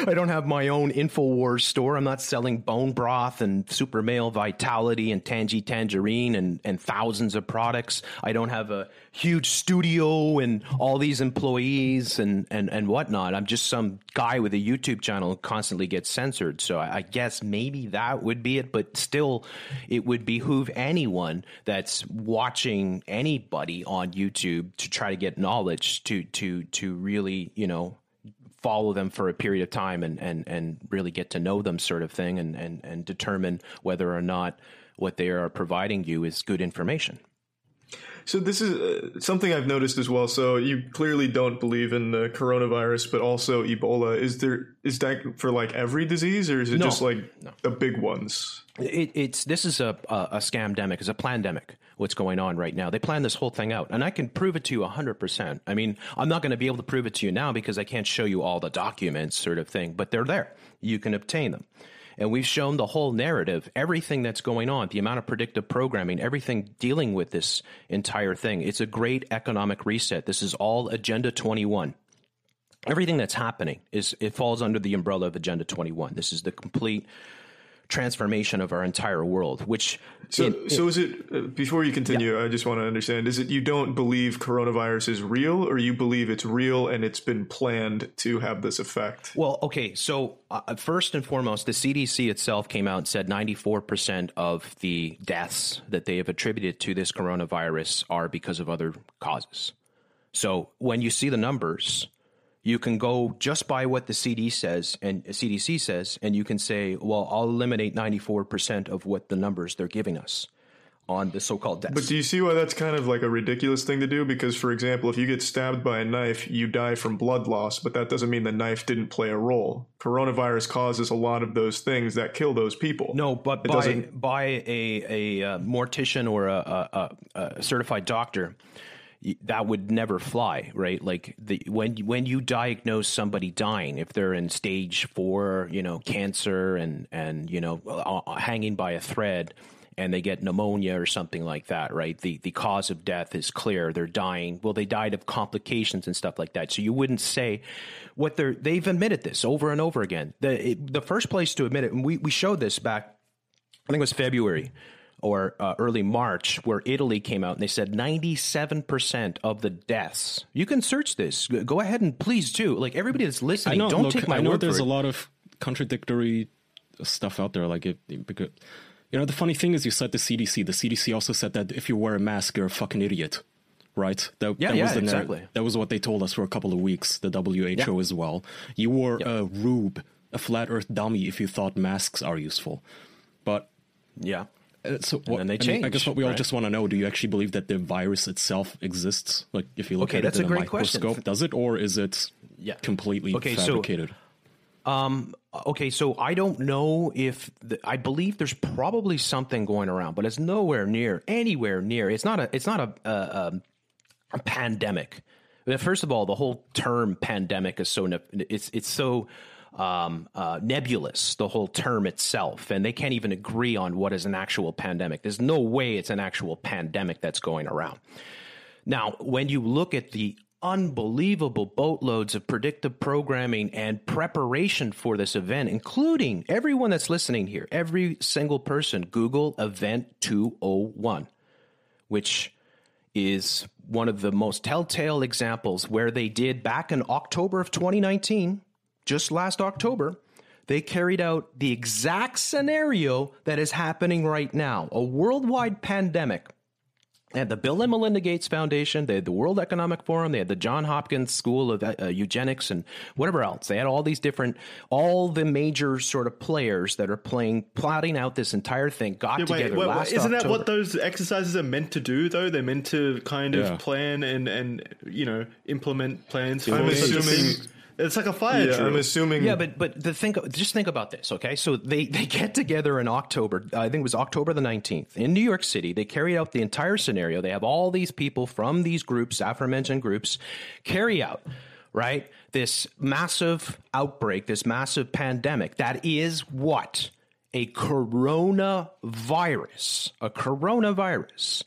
I don't have my own Infowars store. I'm not selling bone broth and Super Male Vitality and Tangy Tangerine and and thousands of products. I don't have a huge studio and all these employees and and and whatnot. I'm just some guy with a YouTube channel constantly gets censored. So I, I guess maybe that would be it. But still, it would behoove anyone that's watching anybody on YouTube to try to get knowledge to to to really you know follow them for a period of time and and and really get to know them sort of thing and and and determine whether or not what they are providing you is good information. So this is uh, something I've noticed as well. So you clearly don't believe in the coronavirus, but also Ebola. Is there is that for like every disease, or is it No. just like the big ones? It, it's this is a, a a scamdemic, it's a plandemic. What's going on right now? They planned this whole thing out, and I can prove it to you hundred percent. I mean, I'm not going to be able to prove it to you now because I can't show you all the documents, sort of thing. But they're there; you can obtain them. And we've shown the whole narrative, everything that's going on, the amount of predictive programming, everything dealing with this entire thing. It's a great economic reset. This is all Agenda 21 everything that's happening is it falls under the umbrella of agenda 21 this is the complete transformation of our entire world which So, in- so is it uh, before you continue? I just want to understand: is it you don't believe coronavirus is real, or you believe it's real and it's been planned to have this effect? Well, okay. So, uh, first and foremost, the CDC itself came out and said 94% of the deaths that they have attributed to this coronavirus are because of other causes. So, when you see the numbers, you can go just by what the CD says and CDC says, and you can say, well, I'll eliminate 94% of what the numbers they're giving us on the so called deaths. But do you see why that's kind of like a ridiculous thing to do? Because, for example, if you get stabbed by a knife, you die from blood loss, but that doesn't mean the knife didn't play a role. Coronavirus causes a lot of those things that kill those people. No, but It by by a a, uh mortician or a, a, a, certified doctor, that would never fly, right? Like the when when you diagnose somebody dying, if they're in stage four, you know, cancer and and you know hanging by a thread. And they get pneumonia or something like that, right? The the cause of death is clear. They're dying. Well, they died of complications and stuff like that. So you wouldn't say what they're. They've admitted this over and over again. The it, the first place to admit it, and we we showed this back I think it was February or uh, early March, where Italy came out and they said 97% of the deaths. You can search this. Go ahead and please do. Like everybody that's listening, know. don't look, take my I know word there's a lot of contradictory stuff out there. Like, it, because you know, the funny thing is, you said the CDC. The CDC also said that if you wear a mask, you're a fucking idiot. Right? That, Yeah, that yeah, was the exactly. That was what they told us for a couple of weeks. The WHO as well. You were a rube, a flat Earth dummy, if you thought masks are useful. But yeah. Uh, so what, then they I, mean, I guess what we all right? just want to know: Do you actually believe that the virus itself exists? Like, if you look Okay, at it in a great question. microscope, does it, or is it Yeah. completely Okay, so- fabricated? Okay, so I don't know if the, I believe there's probably something going around, but it's nowhere near anywhere near. It's not a. It's not a. a, a, a pandemic. First of all, the whole term pandemic is so it's it's so um, uh, nebulous. The whole term itself, and they can't even agree on what is an actual pandemic. There's no way it's an actual pandemic that's going around. Now, when you look at the unbelievable boatloads of predictive programming and preparation for this event, including everyone that's listening here, every single person, Google Event 201, which is one of the most telltale examples where they did back in October of 2019, just last October, they carried out the exact scenario that is happening right now a worldwide pandemic. They had the Bill and Melinda Gates Foundation, they had the World Economic Forum, they had the John Hopkins School of uh, Eugenics, and whatever else. They had all these different, all the major sort of players that are playing, plotting out this entire thing, got Yeah, wait, together wait, wait, last isn't that what those exercises are meant to do? Though they're meant to kind of Yeah. plan and and you know implement plans. I'm for assuming- thing. It's like a fire Yeah, drill. I'm assuming. Yeah, but but the think just think about this, okay? So they they get together in October. Uh, I think it was October the 19th in New York City. They carry out the entire scenario. They have all these people from these groups, aforementioned groups, carry out right this massive outbreak, this massive pandemic. That is what a coronavirus, a coronavirus.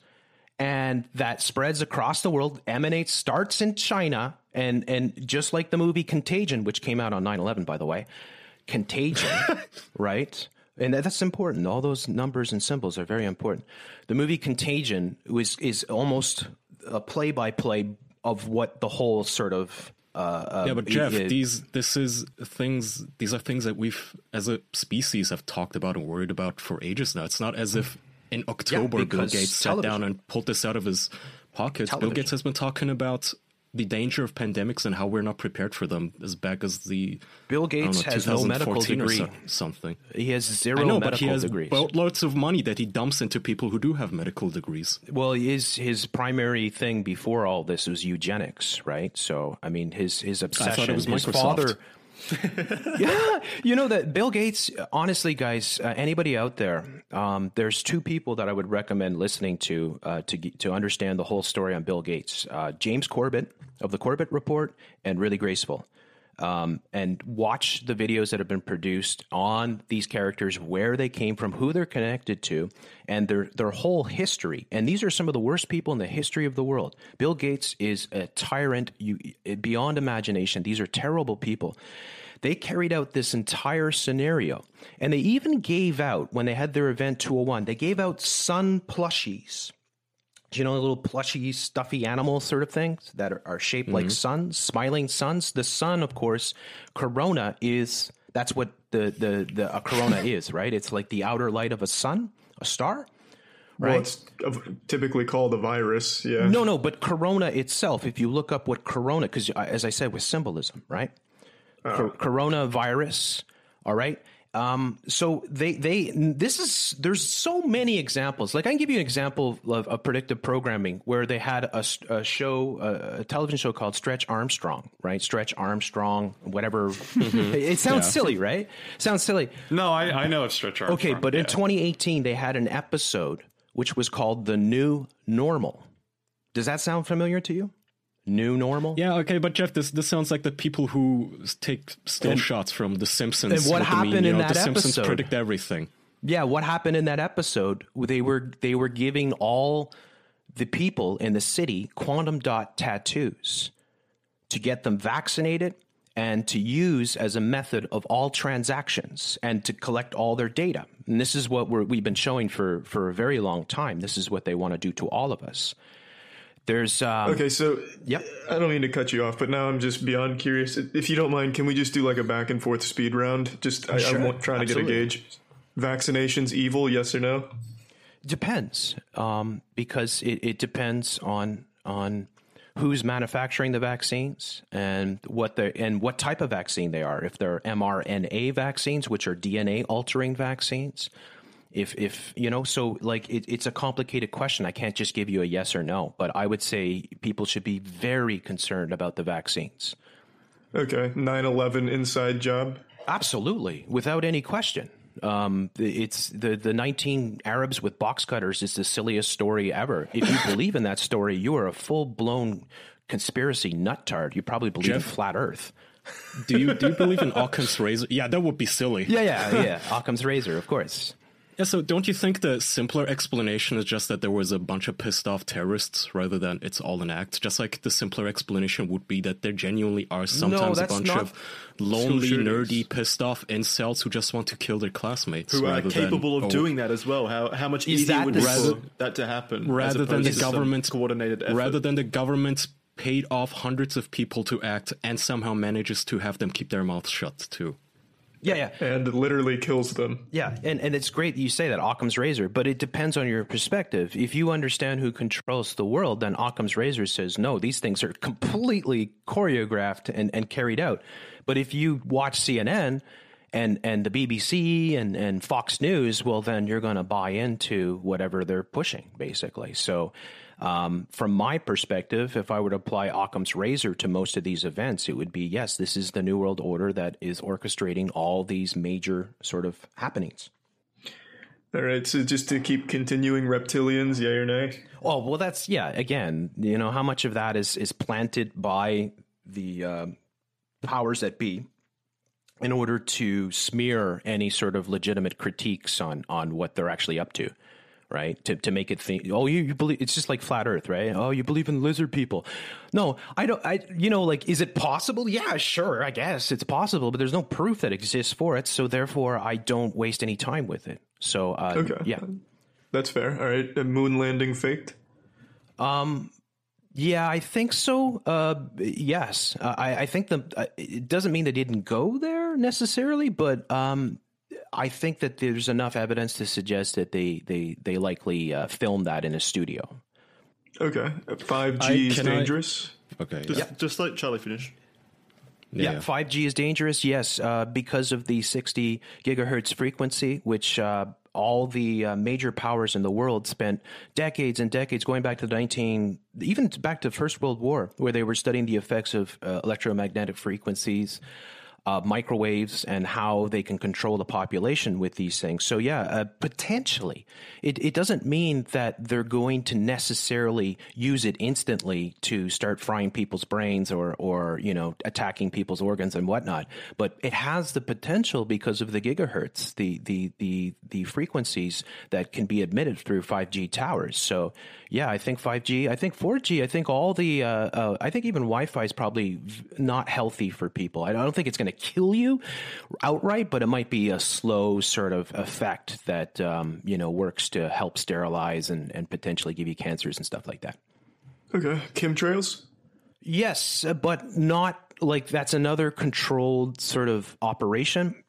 and that spreads across the world, emanates, starts in China, and and just like the movie Contagion, which came out on 9-11, by the way, Contagion, right? And that's important. All those numbers and symbols are very important. The movie Contagion was is almost a play by play of what the whole sort of uh, yeah, but Jeff, it, these this is things. These are things that we've, as a species, have talked about and worried about for ages now. It's not as if in October yeah, Bill Gates sat down and pulled this out of his pocket. Television. Bill Gates has been talking about the danger of pandemics and how we're not prepared for them as back as the Bill Gates know, has no medical degree. So, something he has zero. I know, but he has degrees. boatloads of money that he dumps into people who do have medical degrees. Well, his his primary thing before all this was eugenics, right? So, I mean, his his obsession. his Microsoft. father. yeah, you know that Bill Gates. Honestly, guys, uh, anybody out there, um, there's two people that I would recommend listening to uh, to to understand the whole story on Bill Gates: uh, James Corbett of the Corbett Report and Really Graceful. Um, and watch the videos that have been produced on these characters, where they came from, who they're connected to, and their their whole history. And these are some of the worst people in the history of the world. Bill Gates is a tyrant you, beyond imagination. These are terrible people. They carried out this entire scenario, and they even gave out when they had their event 201. They gave out sun plushies you know, a little plushy, stuffy animal sort of things that are, are shaped mm-hmm. like suns, smiling suns. The sun, of course, corona is that's what the the the a corona is, right? It's like the outer light of a sun, a star. Right? Well, it's typically called a virus. Yeah. No, no, but corona itself. If you look up what corona, because as I said, with symbolism, right? Uh, coronavirus. All right. Um, so they they this is there's so many examples. Like I can give you an example of, of predictive programming where they had a, a show, a, a, television show called Stretch Armstrong, right? Stretch Armstrong, whatever. Mm-hmm. it sounds yeah. silly, right? Sounds silly. No, I, I know it's Stretch Armstrong. Okay, but yeah. in 2018 they had an episode which was called the New Normal. Does that sound familiar to you? New normal. Yeah, okay, but Jeff, this this sounds like the people who take still and, shots from The Simpsons. And what happened meme, in know, that The episode? Simpsons predict everything. Yeah, what happened in that episode? They were they were giving all the people in the city quantum dot tattoos to get them vaccinated and to use as a method of all transactions and to collect all their data. And this is what we have been showing for, for a very long time. This is what they want to do to all of us. There's um, okay, so yep. I don't mean to cut you off, but now I'm just beyond curious. If you don't mind, can we just do like a back and forth speed round? Just I, sure. I'm trying to get a gauge. Vaccinations evil? Yes or no? Depends, um, because it, it depends on on who's manufacturing the vaccines and what the and what type of vaccine they are. If they're mRNA vaccines, which are DNA altering vaccines, if if you know so like it, it's a complicated question i can't just give you a yes or no but i would say people should be very concerned about the vaccines okay 9-11 inside job absolutely without any question um, it's the the 19 arabs with box cutters is the silliest story ever if you believe in that story you are a full-blown conspiracy nuttard you probably believe Jeff, in flat earth do you do you believe in Occam's razor? Yeah, that would be silly. Yeah, yeah, yeah. Occam's razor, of course. Yeah, so don't you think the simpler explanation is just that there was a bunch of pissed off terrorists rather than it's all an act? Just like the simpler explanation would be that there genuinely are sometimes no, a bunch of lonely, nerdy, pissed off incels who just want to kill their classmates. Who are capable than, of oh, doing that as well. How, how much easier would it for that to happen? Rather than the government coordinated effort. Rather than the government paid off hundreds of people to act and somehow manages to have them keep their mouths shut too. Yeah, yeah. And literally kills them. Yeah, and, and it's great that you say that, Occam's razor, but it depends on your perspective. If you understand who controls the world, then Occam's razor says, no, these things are completely choreographed and, and carried out. But if you watch CNN and, and the BBC and, and Fox News, well, then you're going to buy into whatever they're pushing, basically. So um, from my perspective, if I were to apply Occam's razor to most of these events, it would be yes, this is the New World Order that is orchestrating all these major sort of happenings. All right, so just to keep continuing reptilians, yay or nay? Oh well, that's yeah. Again, you know how much of that is is planted by the uh, powers that be in order to smear any sort of legitimate critiques on on what they're actually up to right? To to make it think, oh, you, you believe it's just like flat Earth, right? Oh, you believe in lizard people? No, I don't. I you know, like, is it possible? Yeah, sure, I guess it's possible, but there's no proof that exists for it. So therefore, I don't waste any time with it. So uh, okay, yeah, that's fair. All right, a moon landing faked. Um. Yeah, I think so. Uh, yes, uh, I, I think the uh, it doesn't mean they didn't go there necessarily, but um, I think that there's enough evidence to suggest that they they they likely uh, filmed that in a studio. Okay, five G is dangerous. I, okay, just, yeah. just let Charlie finish. Yeah, five G is dangerous. Yes, uh, because of the sixty gigahertz frequency, which uh, all the uh, major powers in the world spent decades and decades going back to the 19 even back to the first world war where they were studying the effects of uh, electromagnetic frequencies uh, microwaves and how they can control the population with these things. So yeah, uh, potentially, it, it doesn't mean that they're going to necessarily use it instantly to start frying people's brains or or you know attacking people's organs and whatnot. But it has the potential because of the gigahertz, the the the the frequencies that can be admitted through 5G towers. So yeah, I think 5G, I think 4G, I think all the, uh, uh, I think even Wi-Fi is probably not healthy for people. I don't think it's going to kill you outright, but it might be a slow sort of effect that, um, you know, works to help sterilize and, and potentially give you cancers and stuff like that. Okay. Chemtrails? Yes, but not like that's another controlled sort of operation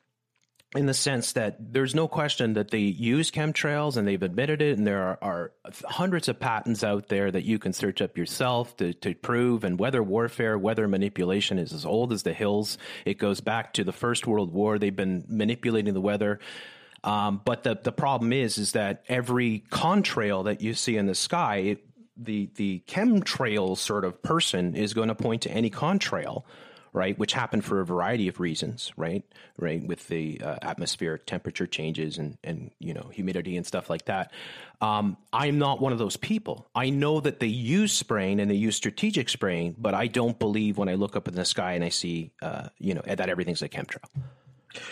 in the sense that there's no question that they use chemtrails and they've admitted it, and there are, are, hundreds of patents out there that you can search up yourself to, to prove. And weather warfare, weather manipulation is as old as the hills. It goes back to the First World War. They've been manipulating the weather. Um, but the the problem is is that every contrail that you see in the sky, it, the the chemtrail sort of person is going to point to any contrail right? Which happened for a variety of reasons, right? Right, with the uh, atmospheric temperature changes and and you know humidity and stuff like that. Um, I'm not one of those people. I know that they use spraying and they use strategic spraying, but I don't believe when I look up in the sky and I see, uh, you know, that everything's a chemtrail.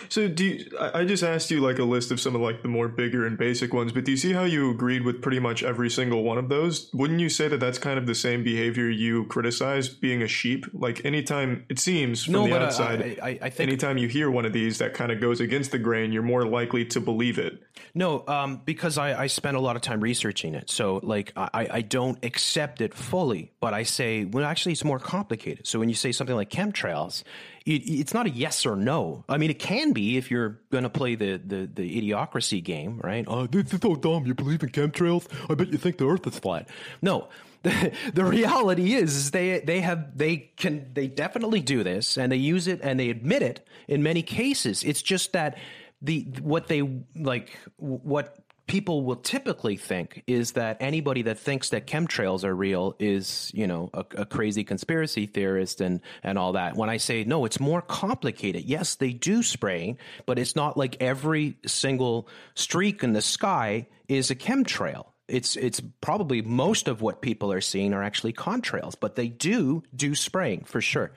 So do you, I just asked you like a list of some of like the more bigger and basic ones, but do you see how you agreed with pretty much every single one of those? Wouldn't you say that that's kind of the same behavior you criticize being a sheep? Like anytime it seems from no, the outside, I, I, I, think anytime you hear one of these that kind of goes against the grain, you're more likely to believe it. No, um, because I, I spent a lot of time researching it, so like I, I don't accept it fully, but I say well actually it's more complicated. So when you say something like chemtrails it, it's not a yes or no. I mean, it can be if you're going to play the, the, the idiocracy game, right? Oh, this is so dumb. You believe in chemtrails? I bet you think the Earth is flat. No, the, the reality is, is they they have they can they definitely do this and they use it and they admit it in many cases. It's just that the what they like what people will typically think is that anybody that thinks that chemtrails are real is, you know, a, a, crazy conspiracy theorist and, and all that. When I say, no, it's more complicated. Yes, they do spray, but it's not like every single streak in the sky is a chemtrail. It's, it's probably most of what people are seeing are actually contrails, but they do do spraying for sure.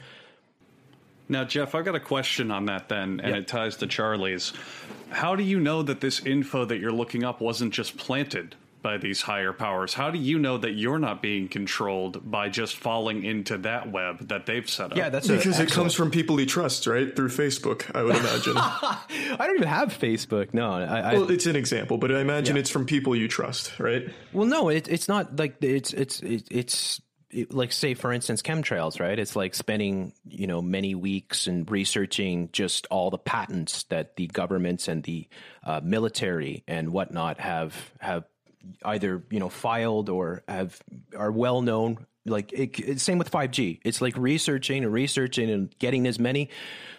Now, Jeff, I've got a question on that then, and yep. it ties to Charlie's. How do you know that this info that you're looking up wasn't just planted by these higher powers? How do you know that you're not being controlled by just falling into that web that they've set up? Yeah, that's because it comes from people he trusts, right? Through Facebook, I would imagine. I don't even have Facebook. No, I, well, it's an example, but I imagine yeah. it's from people you trust, right? Well, no, it, it's not like it's it's it's like say for instance chemtrails right? It's like spending you know many weeks and researching just all the patents that the governments and the uh, military and whatnot have have either you know filed or have are well known. Like it, same with 5g it's like researching and researching and getting as many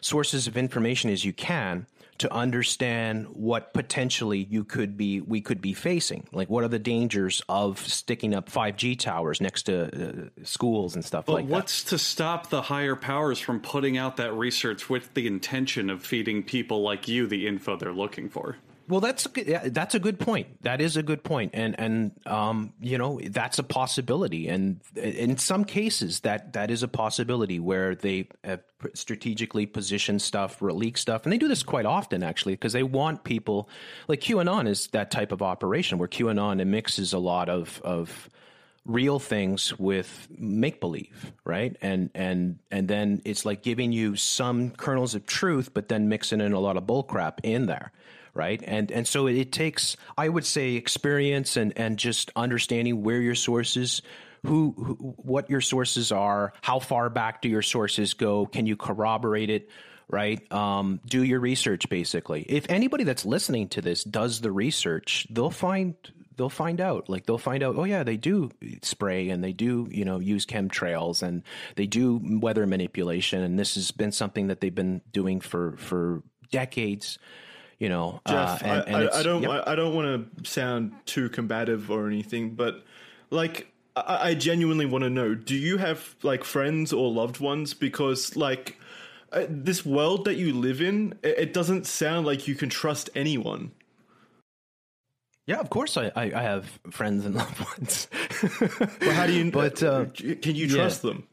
sources of information as you can to understand what potentially you could be we could be facing. Like what are the dangers of sticking up 5g towers next to uh, schools and stuff but like that? what's to stop the higher powers from putting out that research with the intention of feeding people like you the info they're looking for Well, that's a good, that's a good point. That is a good point, and and um, you know that's a possibility, and in some cases that that is a possibility where they have strategically position stuff, leak stuff, and they do this quite often actually because they want people like QAnon is that type of operation where QAnon mixes a lot of of real things with make believe, right? And and and then it's like giving you some kernels of truth, but then mixing in a lot of bullcrap in there right? And and so it takes, I would say, experience and and just understanding where your sources. Who, who, what your sources are, how far back do your sources go? Can you corroborate it? Right? Um, do your research basically. If anybody that's listening to this does the research, they'll find they'll find out. Like they'll find out, oh yeah, they do spray and they do, you know, use chemtrails and they do weather manipulation and this has been something that they've been doing for for decades you know. Jeff, uh, and, and I, I, don't, yep. I, I, don't want to sound too combative or anything, but like, I, I genuinely want to know: Do you have like friends or loved ones? Because like, uh, this world that you live in, it, it, doesn't sound like you can trust anyone. Yeah, of course I, I, I have friends and loved ones. well, how do you? But uh, can you trust yeah. them?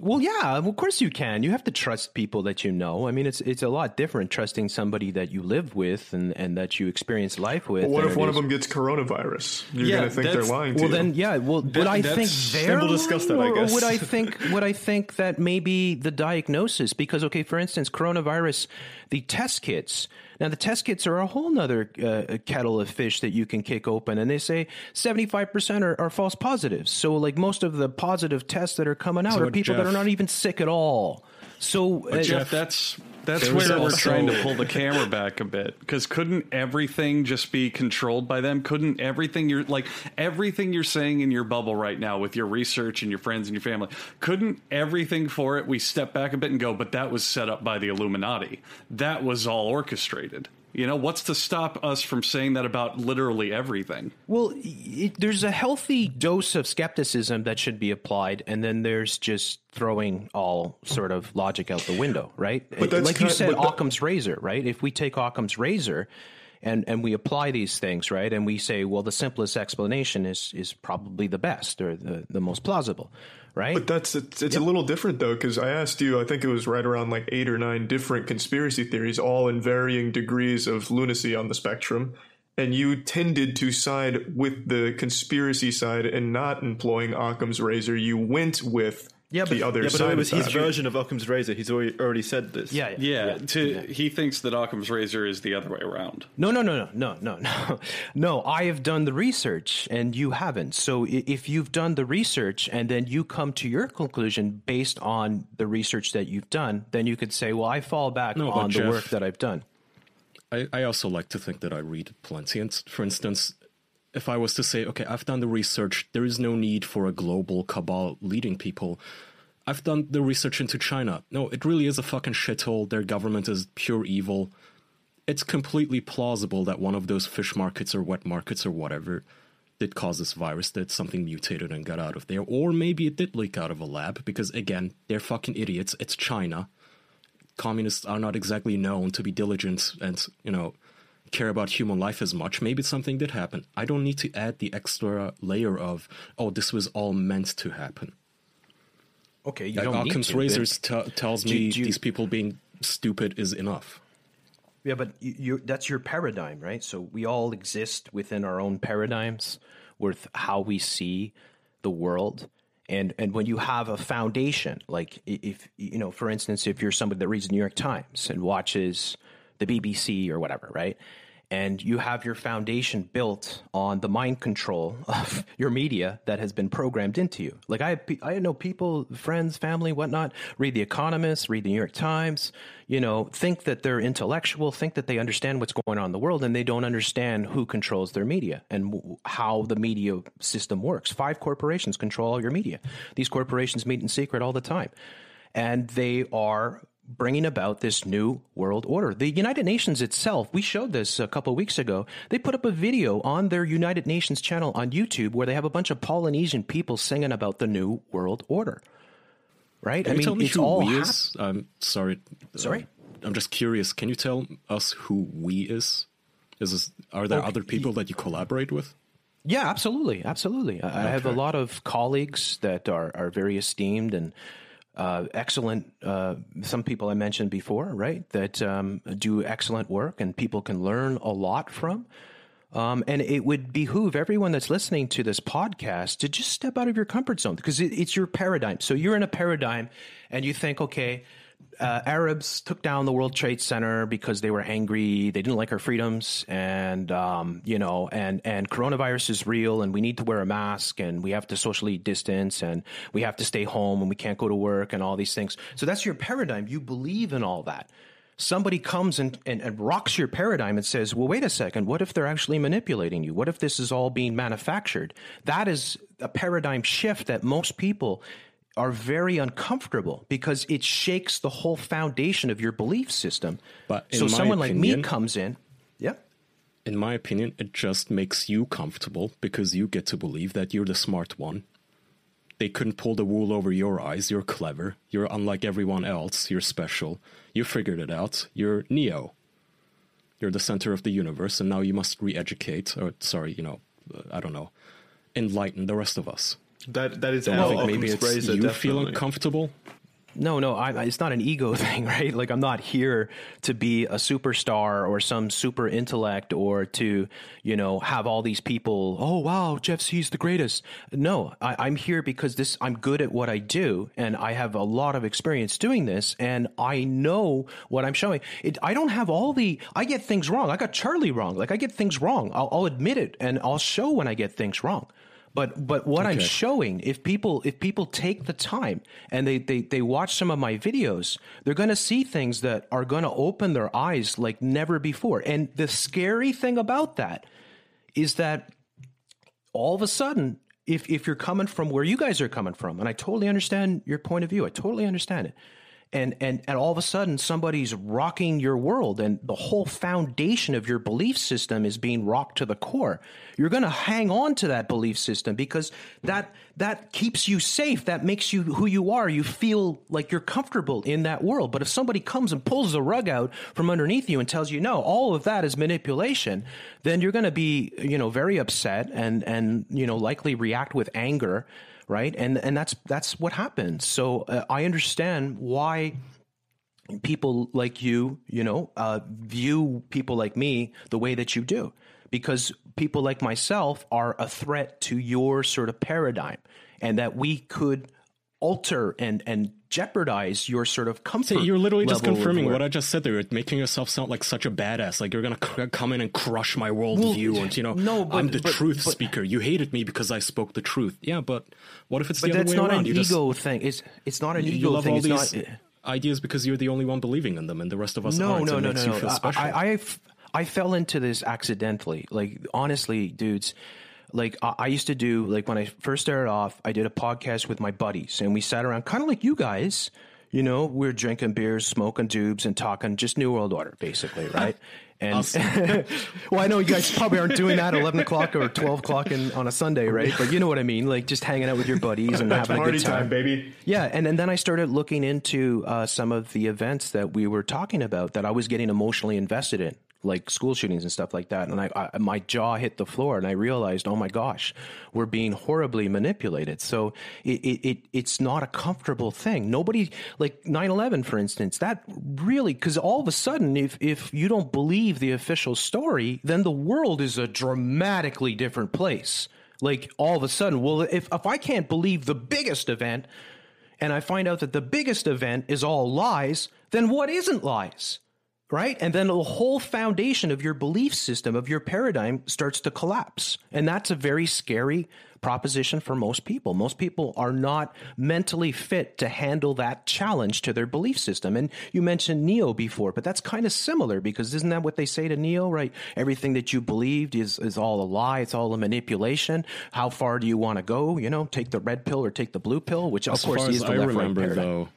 Well, yeah, of course you can. You have to trust people that you know. I mean, it's it's a lot different trusting somebody that you live with and, and that you experience life with. what if one of them gets coronavirus? You're yeah, going to think they're lying to you. well, to then, yeah. Well, that, would I think they're we'll discuss that, I guess. Or would I think would I think that maybe the diagnosis? Because okay, for instance, coronavirus, the test kits now, the test kits are a whole nother uh, kettle of fish that you can kick open, and they say 75% are, are false positives. So, like most of the positive tests that are coming out so are people Jeff, that are not even sick at all. So, uh, Jeff, that's that's where we're trying to pull the camera back a bit because couldn't everything just be controlled by them? Couldn't everything you're like everything you're saying in your bubble right now with your research and your friends and your family? Couldn't everything for it we step back a bit and go, but that was set up by the Illuminati. That was all orchestrated. You know, what's to stop us from saying that about literally everything? Well, it, there's a healthy dose of skepticism that should be applied, and then there's just throwing all sort of logic out the window, right? But that's like you said, Occam's razor, right? If we take Occam's razor and and we apply these things, right, and we say, well, the simplest explanation is is probably the best or the the most plausible right? But that's it's, it's yep. a little different though because I asked you, I think it was right around like eight or nine different conspiracy theories, all in varying degrees of lunacy on the spectrum, and you tended to side with the conspiracy side and not employing Occam's razor. You went with yeah, but, the other yeah, but it was his version of Occam's razor. He's already, already said this. Yeah, yeah. yeah, yeah. To, yeah. He thinks that Occam's razor is the other way around. No, no, no, no, no, no, no. No, I have done the research and you haven't. So if you've done the research and then you come to your conclusion based on the research that you've done, then you could say, well, I fall back no, on the Jeff, work that I've done. I, I also like to think that I read plenty. And for instance, if I was to say, okay, I've done the research, there is no need for a global cabal leading people. I've done the research into China. No, it really is a fucking shithole. Their government is pure evil. It's completely plausible that one of those fish markets or wet markets or whatever did cause this virus, that something mutated and got out of there. Or maybe it did leak out of a lab, because again, they're fucking idiots. It's China. Communists are not exactly known to be diligent and, you know, care about human life as much. Maybe something did happen. I don't need to add the extra layer of, oh, this was all meant to happen. Okay, you like don't Occam's to, razors t- tells me you, these people being stupid is enough. Yeah, but you, that's your paradigm, right? So we all exist within our own paradigms with how we see the world. And and when you have a foundation, like if you know, for instance, if you're somebody that reads the New York Times and watches the BBC or whatever, right? And you have your foundation built on the mind control of your media that has been programmed into you. Like I, I know people, friends, family, whatnot, read The Economist, read the New York Times, you know, think that they're intellectual, think that they understand what's going on in the world, and they don't understand who controls their media and how the media system works. Five corporations control all your media. These corporations meet in secret all the time, and they are bringing about this new world order. The United Nations itself, we showed this a couple weeks ago. They put up a video on their United Nations channel on YouTube where they have a bunch of Polynesian people singing about the new world order. Right? Can I mean, it's all we hap- is? I'm sorry. Sorry. Uh, I'm just curious. Can you tell us who we is? Is this, are there okay. other people that you collaborate with? Yeah, absolutely, absolutely. I have a lot of colleagues that are are very esteemed and uh, excellent. Uh, some people I mentioned before, right, that um, do excellent work and people can learn a lot from. Um, and it would behoove everyone that's listening to this podcast to just step out of your comfort zone because it, it's your paradigm. So you're in a paradigm and you think, okay, uh, Arabs took down the World Trade Center because they were angry. They didn't like our freedoms, and um, you know, and and coronavirus is real, and we need to wear a mask, and we have to socially distance, and we have to stay home, and we can't go to work, and all these things. So that's your paradigm. You believe in all that. Somebody comes and, and, and rocks your paradigm and says, well, wait a second. What if they're actually manipulating you? What if this is all being manufactured? That is a paradigm shift that most people are very uncomfortable because it shakes the whole foundation of your belief system. But so someone opinion, like me comes in, yeah. In my opinion, it just makes you comfortable because you get to believe that you're the smart one. They couldn't pull the wool over your eyes. You're clever. You're unlike everyone else. You're special. You figured it out. You're Neo. You're the center of the universe, and now you must re-educate, or sorry, you know, I don't know, enlighten the rest of us. That that is I think maybe it's you definitely. feeling comfortable. No, no, I, it's not an ego thing, right? Like I'm not here to be a superstar or some super intellect or to, you know, have all these people. Oh wow, Jeff C's the greatest. No, I, am here because this. I'm good at what I do, and I have a lot of experience doing this, and I know what I'm showing. It, I don't have all the. I get things wrong. I got Charlie wrong. Like I get things wrong. I'll, I'll admit it, and I'll show when I get things wrong. But but what okay. I'm showing, if people if people take the time and they, they, they watch some of my videos, they're gonna see things that are gonna open their eyes like never before. And the scary thing about that is that all of a sudden, if if you're coming from where you guys are coming from, and I totally understand your point of view, I totally understand it and and and all of a sudden somebody's rocking your world and the whole foundation of your belief system is being rocked to the core. You're going to hang on to that belief system because that that keeps you safe. That makes you who you are. You feel like you're comfortable in that world. But if somebody comes and pulls the rug out from underneath you and tells you no all of that is manipulation then you're going to be you know very upset and and you know likely react with anger right? And and that's that's what happens. So uh, I understand why people like you, you know, uh, view people like me the way that you do, because people like myself are a threat to your sort of paradigm, and that we could alter and and jeopardize your sort of comfort. See, you're literally just confirming what I just said there. You're making yourself sound like such a badass. Like you're gonna c- uh, come in and crush my worldview, well, and you know, no, but, I'm the but, truth but, speaker. You hated me because I spoke the truth. Yeah, but what if it's the other way around? That's not an you ego just, thing. It's it's not an you, ego you thing. it's not ideas because you're the only one believing in them, and the rest of us no, aren't. No, no, no, no. I, I, I fell into this accidentally. Like honestly, dudes like I used to do like when I first started off, I did a podcast with my buddies and we sat around kind of like you guys, you know, we are drinking beers, smoking tubes and talking just New World Order basically, right? And well, I know you guys probably aren't doing that eleven o'clock or twelve o'clock in, on a Sunday, right? But you know what I mean, like just hanging out with your buddies and having a good time. time, baby. Yeah, and, and then I started looking into uh, some of the events that we were talking about that I was getting emotionally invested in like school shootings and stuff like that. And I, I, my jaw hit the floor and I realized, oh my gosh, we're being horribly manipulated. So it, it, it it's not a comfortable thing. Nobody like 9-11, for instance, that really, cause all of a sudden, if, if you don't believe the official story, then the world is a dramatically different place. Like all of a sudden, well, if, if I can't believe the biggest event and I find out that the biggest event is all lies, then what isn't lies? Right? And then the whole foundation of your belief system, of your paradigm starts to collapse. And that's a very scary proposition for most people. Most people are not mentally fit to handle that challenge to their belief system. And you mentioned Neo before, but that's kind of similar because isn't that what they say to Neo, right? Everything that you believed is, is all a lie. It's all a manipulation. How far do you want to go? You know, take the red pill or take the blue pill, which of as course is the I left remember, right though,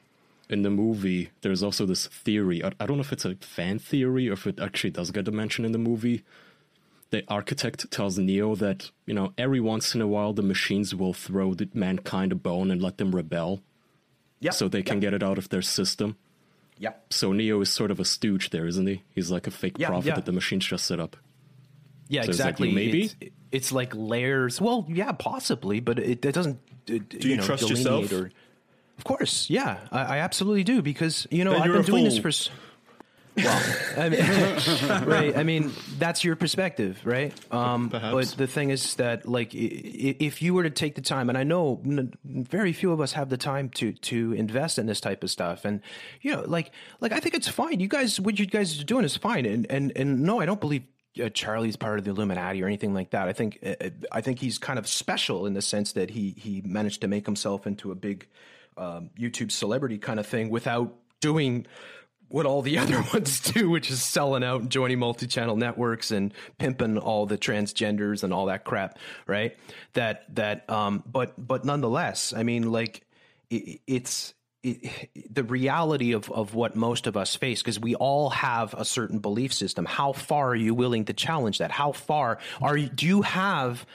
in the movie, there's also this theory. I, I don't know if it's a fan theory or if it actually does get a mention in the movie. The architect tells Neo that, you know, every once in a while the machines will throw the mankind a bone and let them rebel. Yep. So they can yep. get it out of their system. Yep. So Neo is sort of a stooge there, isn't he? He's like a fake prophet that the machines just set up. Yeah, So it's like, exactly. maybe? it's, it's like layers. Well, yeah, possibly, but it, it doesn't. It, Do you know, trust delineate yourself? Or, of course, yeah, I, I absolutely do because you know Then I've been doing this for. Well, I mean, right. I mean, that's your perspective, right? Um. But the thing is that, like, if you were to take the time, and I know very few of us have the time to to invest in this type of stuff, and you know, like, like I think it's fine. You guys, what you guys are doing is fine, and and and no, I don't believe. Uh, Charlie's part of the Illuminati or anything like that. I think uh, I think he's kind of special in the sense that he he managed to make himself into a big um, YouTube celebrity kind of thing without doing what all the other ones do, which is selling out and joining multi-channel networks and pimping all the transgenders and all that crap, right? That that um but but nonetheless, I mean like it, it's it, the reality of, of what most of us face because we all have a certain belief system how far are you willing to challenge that how far are you do you have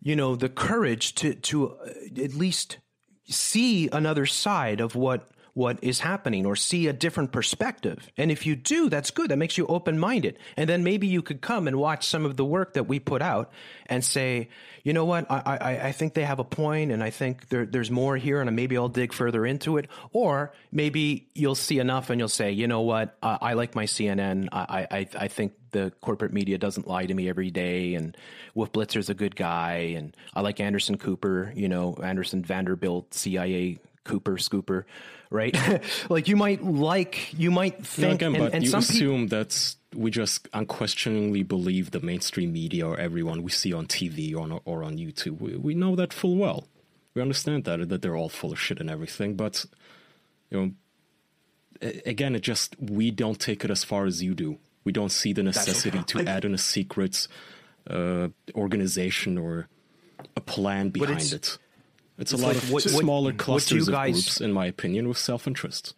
you know the courage to to uh, at least see another side of what what is happening or see a different perspective. And if you do, that's good. That makes you open minded. And then maybe you could come and watch some of the work that we put out and say, you know what, I, I, I think they have a point and I think there, there's more here and maybe I'll dig further into it. Or maybe you'll see enough and you'll say, you know what, I, I like my CNN. I, I, I think the corporate media doesn't lie to me every day and Wolf Blitzer's a good guy and I like Anderson Cooper, you know, Anderson Vanderbilt, CIA Cooper Scooper, right? like you might like, you might No, think, again, and, but and you assume that we just unquestioningly believe the mainstream media or everyone we see on TV or on, or on YouTube. We, we know that full well. We understand that that they're all full of shit and everything, but you know, again, it just we don't take it as far as you do. We don't see the necessity to add in a secret uh, organization or a plan behind it's- it. It's, a lot like of what- what- smaller what you clusters of guys- groups, in my opinion, with self-interest.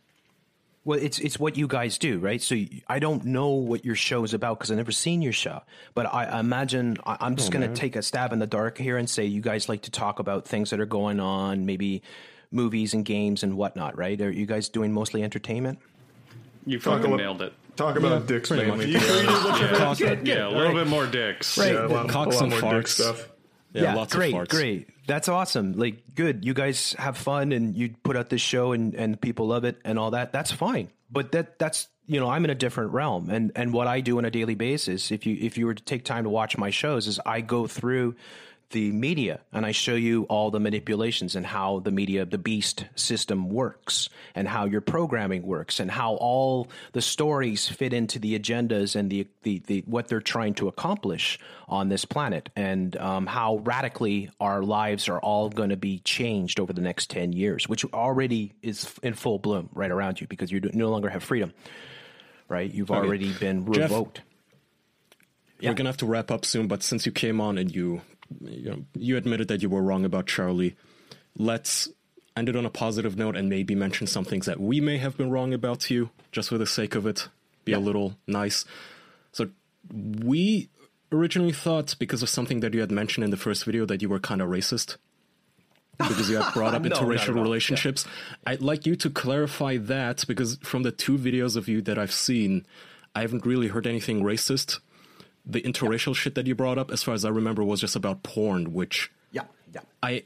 Well, it's it's what you guys do, right? So I don't know what your show is about because I've never seen your show. But I I imagine I, I'm just going to take a stab in the dark here and say you guys like to talk about things that are going on, maybe movies and games and whatnot, right? Are you guys doing mostly entertainment? You fucking about- nailed it. Talk about dicks pretty mainly. much. Yeah, Cock- yeah a little bit more dicks. Right. Yeah, a lot, Cocks a lot and more dick farts. stuff. Yeah, lots great, of farts. great. That's awesome. Like, good. You guys have fun and you put out this show and, and people love it and all that. That's fine. But that that's you know I'm in a different realm and and what I do on a daily basis. If you if you were to take time to watch my shows, is I go through the media and I show you all the manipulations and how the media, the beast system works and how your programming works and how all the stories fit into the agendas and the, the, the what they're trying to accomplish on this planet and um, how radically our lives are all going to be changed over the next 10 years, which already is in full bloom right around you because you no longer have freedom, right? You've already been Jeff, revoked. We're gonna have to wrap up soon, but since you came on and you, you know, you admitted that you were wrong about Charlie, let's end it on a positive note and maybe mention some things that we may have been wrong about you, just for the sake of it. Be a little nice. So we originally thought because of something that you had mentioned in the first video that you were kind of racist. Because you had brought up No, interracial relationships. I'd like you to clarify that because from the two videos of you that I've seen, I haven't really heard anything racist the interracial shit that you brought up, as far as I remember, was just about porn, which Yeah, yeah. I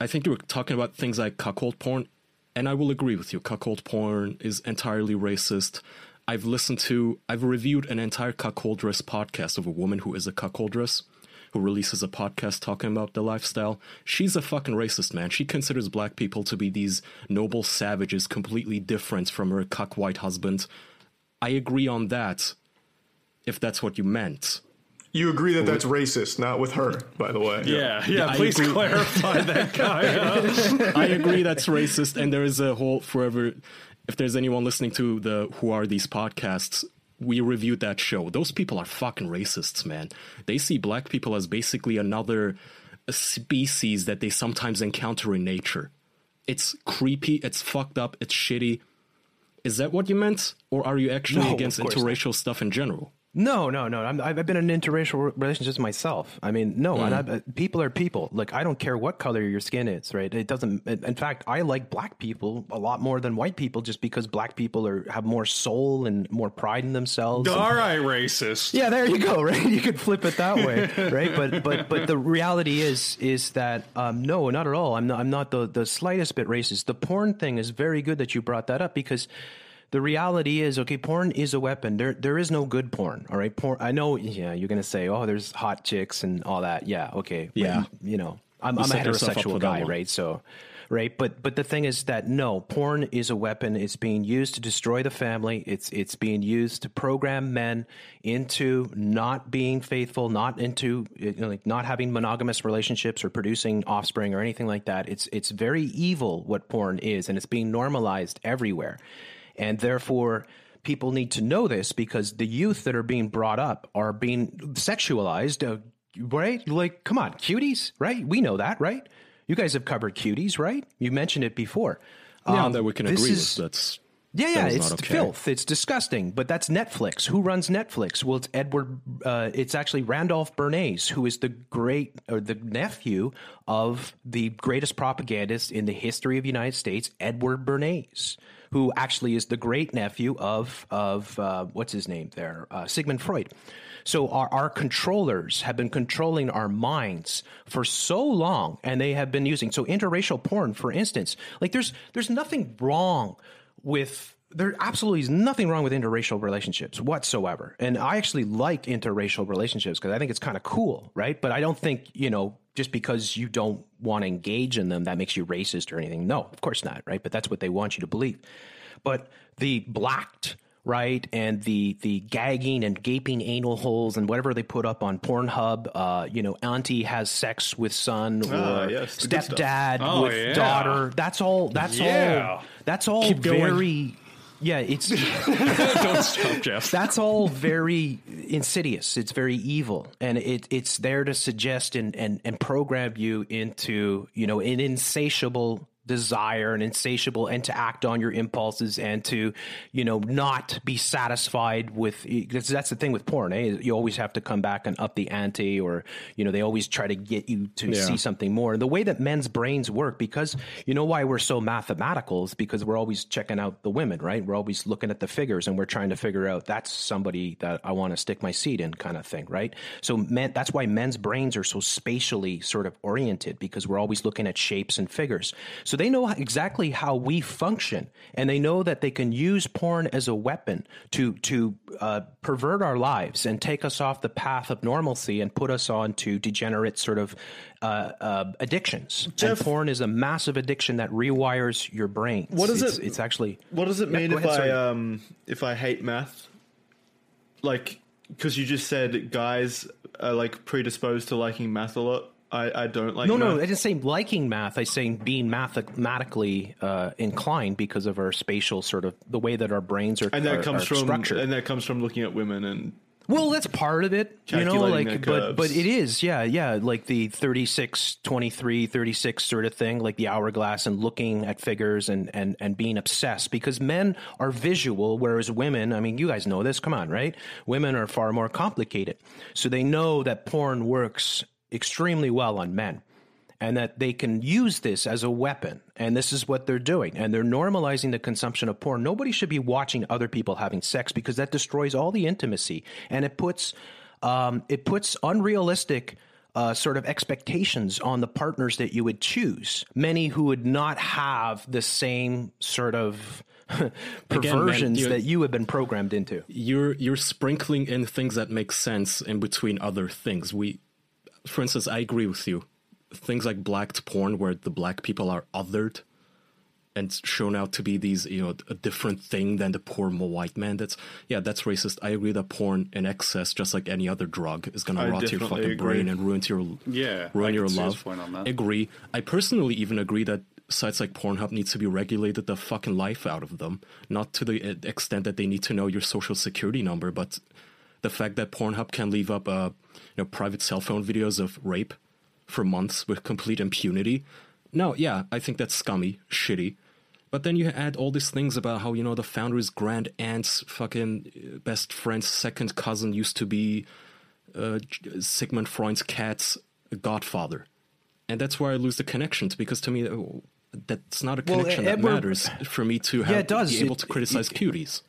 I think you were talking about things like cuckold porn, and I will agree with you. Cuckold porn is entirely racist. I've listened to, I've reviewed an entire cuckoldress podcast of a woman who is a cuckoldress, who releases a podcast talking about the lifestyle. She's a fucking racist, man. She considers black people to be these noble savages, completely different from her cuck white husband. I agree on that, if that's what you meant. You agree that that's racist, not with her, by the way. Yeah, yeah. I please agree. clarify that guy. I agree that's racist, and there is a whole forever. If there's anyone listening to the Who Are These podcasts, we reviewed that show. Those people are fucking racists, man. They see black people as basically another species that they sometimes encounter in nature. It's creepy, it's fucked up, it's shitty. Is that what you meant? Or are you actually No, against course not. interracial stuff in general? No, no, no. I'm, I've been in interracial relationships myself. I mean, no, mm. I, people are people. Like, I don't care what color your skin is, right? It doesn't. In fact, I like black people a lot more than white people, just because black people are have more soul and more pride in themselves. All and, right, racist. Yeah, there you go. Right, you could flip it that way, right? But but but the reality is is that um, no, not at all. I'm not. I'm not the the slightest bit racist. The porn thing is very good that you brought that up because the reality is, okay, porn is a weapon. There, there is no good porn. All right, porn. I know. Yeah, you're gonna say, oh, there's hot chicks and all that. Yeah, okay. Yeah, but, you know, I'm, I'm a heterosexual guy, right? So, right. But, but the thing is that no, porn is a weapon. It's being used to destroy the family. It's, it's being used to program men into not being faithful, not into you know, like not having monogamous relationships or producing offspring or anything like that. It's, it's very evil what porn is, and it's being normalized everywhere. And therefore, people need to know this because the youth that are being brought up are being sexualized, uh, right? Like, come on, cuties, right? We know that, right? You guys have covered cuties, right? You mentioned it before. Yeah, um, that we can agree is, with. That's yeah, yeah, it's okay. filth. It's disgusting. But that's Netflix. Who runs Netflix? Well, it's Edward. Uh, it's actually Randolph Bernays, who is the great or the nephew of the greatest propagandist in the history of the United States, Edward Bernays who actually is the great nephew of of uh, what's his name there, uh, Sigmund Freud. So our, our controllers have been controlling our minds for so long, and they have been using so interracial porn, for instance. Like there's there's nothing wrong with there absolutely is nothing wrong with interracial relationships whatsoever. And I actually like interracial relationships because I think it's kind of cool, right? But I don't think, you know, just because you don't want to engage in them, that makes you racist or anything. No, of course not, right? But that's what they want you to believe. But the blacked, right, and the the gagging and gaping anal holes and whatever they put up on Pornhub, uh, you know, auntie has sex with son ah, or yes, stepdad oh, with yeah. daughter. That's all. That's yeah. all. That's all Keep very. Going yeah, it's don't stop, Jeff. That's all very insidious. It's very evil, and it it's there to suggest and and and program you into you know an insatiable desire and insatiable and to act on your impulses and to you know not be satisfied with because that's the thing with porn eh? you always have to come back and up the ante or you know they always try to get you to yeah. see something more and the way that men's brains work because you know why we're so mathematical is because we're always checking out the women right we're always looking at the figures and we're trying to figure out that's somebody that I want to stick my seed in kind of thing right so men that's why men's brains are so spatially sort of oriented because we're always looking at shapes and figures so they know exactly how we function, and they know that they can use porn as a weapon to to uh, pervert our lives and take us off the path of normalcy and put us on to degenerate sort of uh, uh, addictions. Jeff, and porn is a massive addiction that rewires your brain. What does it's, it? It's actually. What does it mean if ahead, I um if I hate math? Like, because you just said guys are like predisposed to liking math a lot. I, I don't like. No, math. no, I didn't say liking math. I say being mathematically uh, inclined because of our spatial sort of the way that our brains are. And that are, comes from structured. and that comes from looking at women and. Well, that's part of it, you know, like, but, but it is, yeah, yeah, like the 36, 23, 36 sort of thing, like the hourglass and looking at figures and, and, and being obsessed because men are visual, whereas women, I mean, you guys know this, come on, right? Women are far more complicated. So they know that porn works extremely well on men and that they can use this as a weapon. And this is what they're doing. And they're normalizing the consumption of porn. Nobody should be watching other people having sex because that destroys all the intimacy and it puts um, it puts unrealistic. Uh, sort of expectations on the partners that you would choose. Many who would not have the same sort of perversions Again, man, that you have been programmed into. You're you're sprinkling in things that make sense in between other things. We for instance, I agree with you. Things like blacked porn, where the black people are othered and shown out to be these, you know, a different thing than the poor white man. That's yeah, that's racist. I agree that porn in excess, just like any other drug, is gonna rot your fucking agree. brain and ruin your yeah, ruin your love. Agree. I personally even agree that sites like Pornhub needs to be regulated the fucking life out of them. Not to the eh, extent that they need to know your social security number, but the fact that Pornhub can leave up uh, you know private cell phone videos of rape for months with complete impunity. No, yeah, I think that's scummy, shitty. But then you add all these things about how, you know, the founder's grand aunt's fucking uh, best friend's second cousin used to be uh, Sigmund Freud's cat's godfather. And that's where I lose the connections because to me, uh, that's not a connection well, that matters for me to have, yeah, it does. be able to criticize it, it, cuties.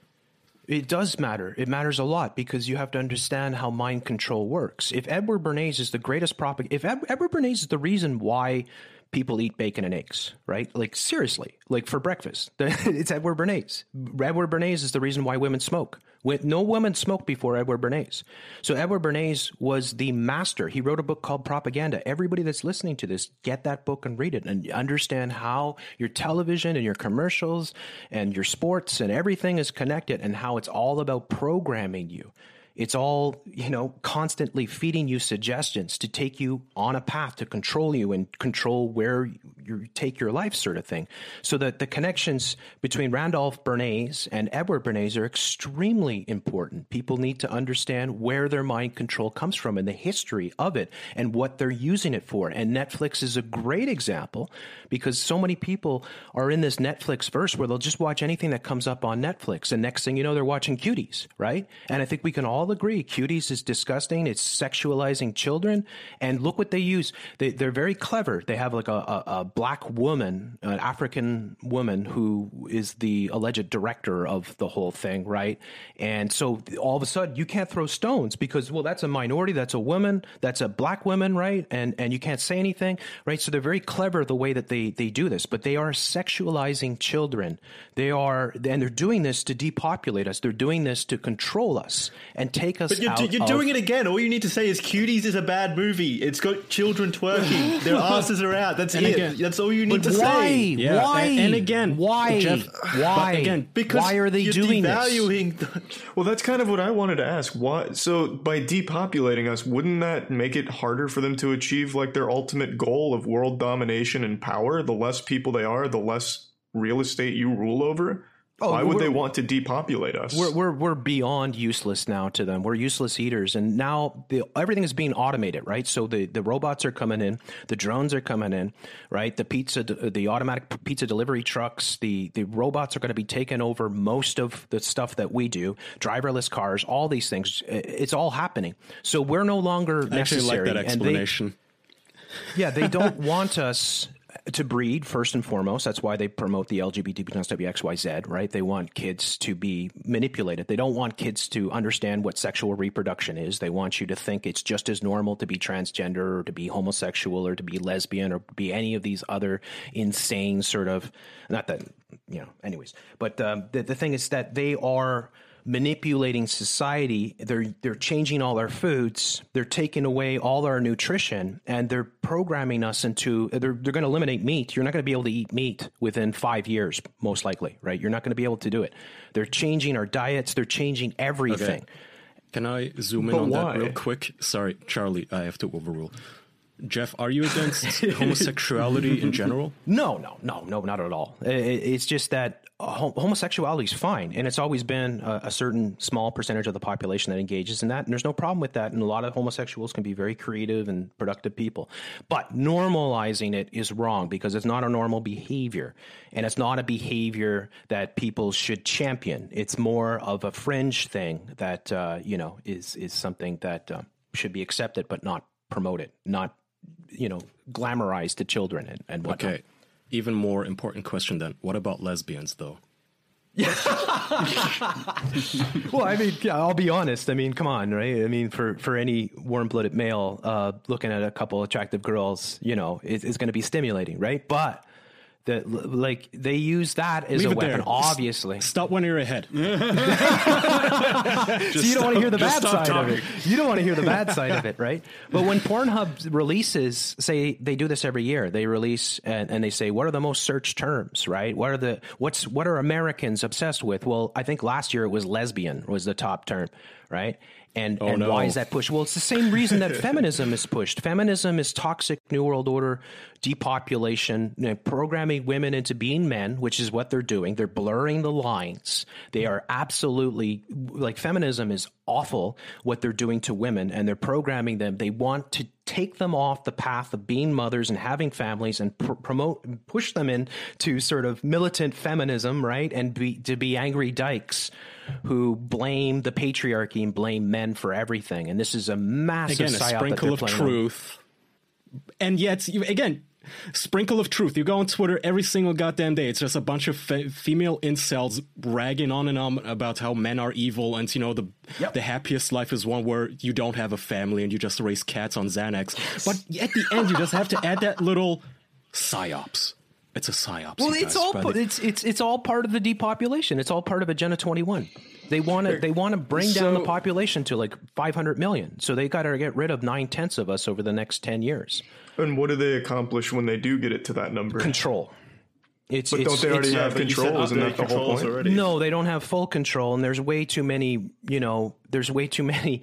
It does matter. It matters a lot because you have to understand how mind control works. If Edward Bernays is the greatest propaganda, if Ed, Edward Bernays is the reason why people eat bacon and eggs, right? Like seriously, like for breakfast. it's Edward Bernays. Edward Bernays is the reason why women smoke. No woman smoked before Edward Bernays. So Edward Bernays was the master. He wrote a book called Propaganda. Everybody that's listening to this, get that book and read it and understand how your television and your commercials and your sports and everything is connected and how it's all about programming you. It's all, you know, constantly feeding you suggestions to take you on a path to control you and control where you take your life, sort of thing. So that the connections between Randolph Bernays and Edward Bernays are extremely important. People need to understand where their mind control comes from and the history of it and what they're using it for. And Netflix is a great example because so many people are in this Netflix verse where they'll just watch anything that comes up on Netflix. And next thing you know, they're watching cuties, right? And I think we can all all agree cuties is disgusting. It's sexualizing children. And look what they use. They, they're very clever. They have like a, a, a black woman, an African woman who is the alleged director of the whole thing, right? And so all of a sudden you can't throw stones because, well, that's a minority. That's a woman. That's a black woman, right? And, and you can't say anything, right? So they're very clever the way that they, they do this, but they are sexualizing children. They are, and they're doing this to depopulate us. They're doing this to control us and take us. But you're, you're of... doing it again. All you need to say is "Cuties" is a bad movie. It's got children twerking. Their asses are out. That's and it. Again, That's all you need to why? say. Yeah. Why? And, and again, why? Jeff, why? again, because why are they doing devaluing this? The... well, that's kind of what I wanted to ask. Why? So by depopulating us, wouldn't that make it harder for them to achieve like their ultimate goal of world domination and power? The less people they are, the less real estate you rule over. Oh, Why would they want to depopulate us? We're, we're, we're beyond useless now to them. We're useless eaters. And now the, everything is being automated, right? So the, the robots are coming in, the drones are coming in, right? The pizza, the automatic pizza delivery trucks, the, the robots are going to be taking over most of the stuff that we do, driverless cars, all these things. It's all happening. So we're no longer necessary. I actually like that explanation. They, yeah, they don't want us to breed first and foremost. That's why they promote the LGBT plus WXYZ, right? They want kids to be manipulated. They don't want kids to understand what sexual reproduction is. They want you to think it's just as normal to be transgender or to be homosexual or to be lesbian or be any of these other insane sort of, not that, you know, anyways. But um, the, the thing is that they are manipulating society. They're they're changing all our foods. They're taking away all our nutrition, and they're programming us into. They're they're going to eliminate meat. You're not going to be able to eat meat within five years, most likely, right? You're not going to be able to do it. They're changing our diets. They're changing everything. Okay. Can I zoom in but on why? that real quick? Sorry, Charlie, I have to overrule. Jeff, are you against homosexuality in general? No, no, no, no, not at all. It's just that homosexuality is fine, and it's always been a, a, certain small percentage of the population that engages in that, and there's no problem with that. And a lot of homosexuals can be very creative and productive people, but normalizing it is wrong because it's not a normal behavior, and it's not a behavior that people should champion. It's more of a fringe thing that uh, you know is is something that uh, should be accepted but not promoted, not you know glamorized to children and, and whatnot. Okay even more important question then what about lesbians though well, I mean, I'll be honest. I mean, come on, right? I mean, for, for any warm blooded male, uh, looking at a couple attractive girls, you know, is, is going to be stimulating, right? But that like they use that as Leave a weapon. There. Obviously, stop when you're ahead. so you don't want to hear the bad side talking. of it. You don't want to hear the bad side of it, right? But when Pornhub releases, say they do this every year, they release and, and they say what are the most searched terms, right? What are the what's what are Americans obsessed with? Well, I think last year it was lesbian was the top term, right? And, oh, and no. why is that pushed? Well, it's the same reason that feminism is pushed. Feminism is toxic New World Order, depopulation, you know, programming women into being men, which is what they're doing. They're blurring the lines. They are absolutely like feminism is awful what they're doing to women and they're programming them. They want to take them off the path of being mothers and having families and pr- promote, push them into sort of militant feminism, right? And be, to be angry dykes who blame the patriarchy and blame men for everything. And this is a massive again, a sprinkle of truth. On. And yet, again, sprinkle of truth. You go on Twitter every single goddamn day. It's just a bunch of fe- female incels ragging on and on about how men are evil, and you know the yep. the happiest life is one where you don't have a family and you just raise cats on Xanax. But at the end, you just have to add that little psyops. It's a psyops. Well, it's all it's it's it's all part of the depopulation. It's all part of Agenda Twenty One. They want to they want to bring so, down the population to like 500 million. So they got to get rid of nine tenths of us over the next 10 years. And what do they accomplish when they do get it to that number? Control. It's, but it's, don't they already have control? Isn't that the whole point? Already. No, they don't have full control, and there's way too many. You know, there's way too many.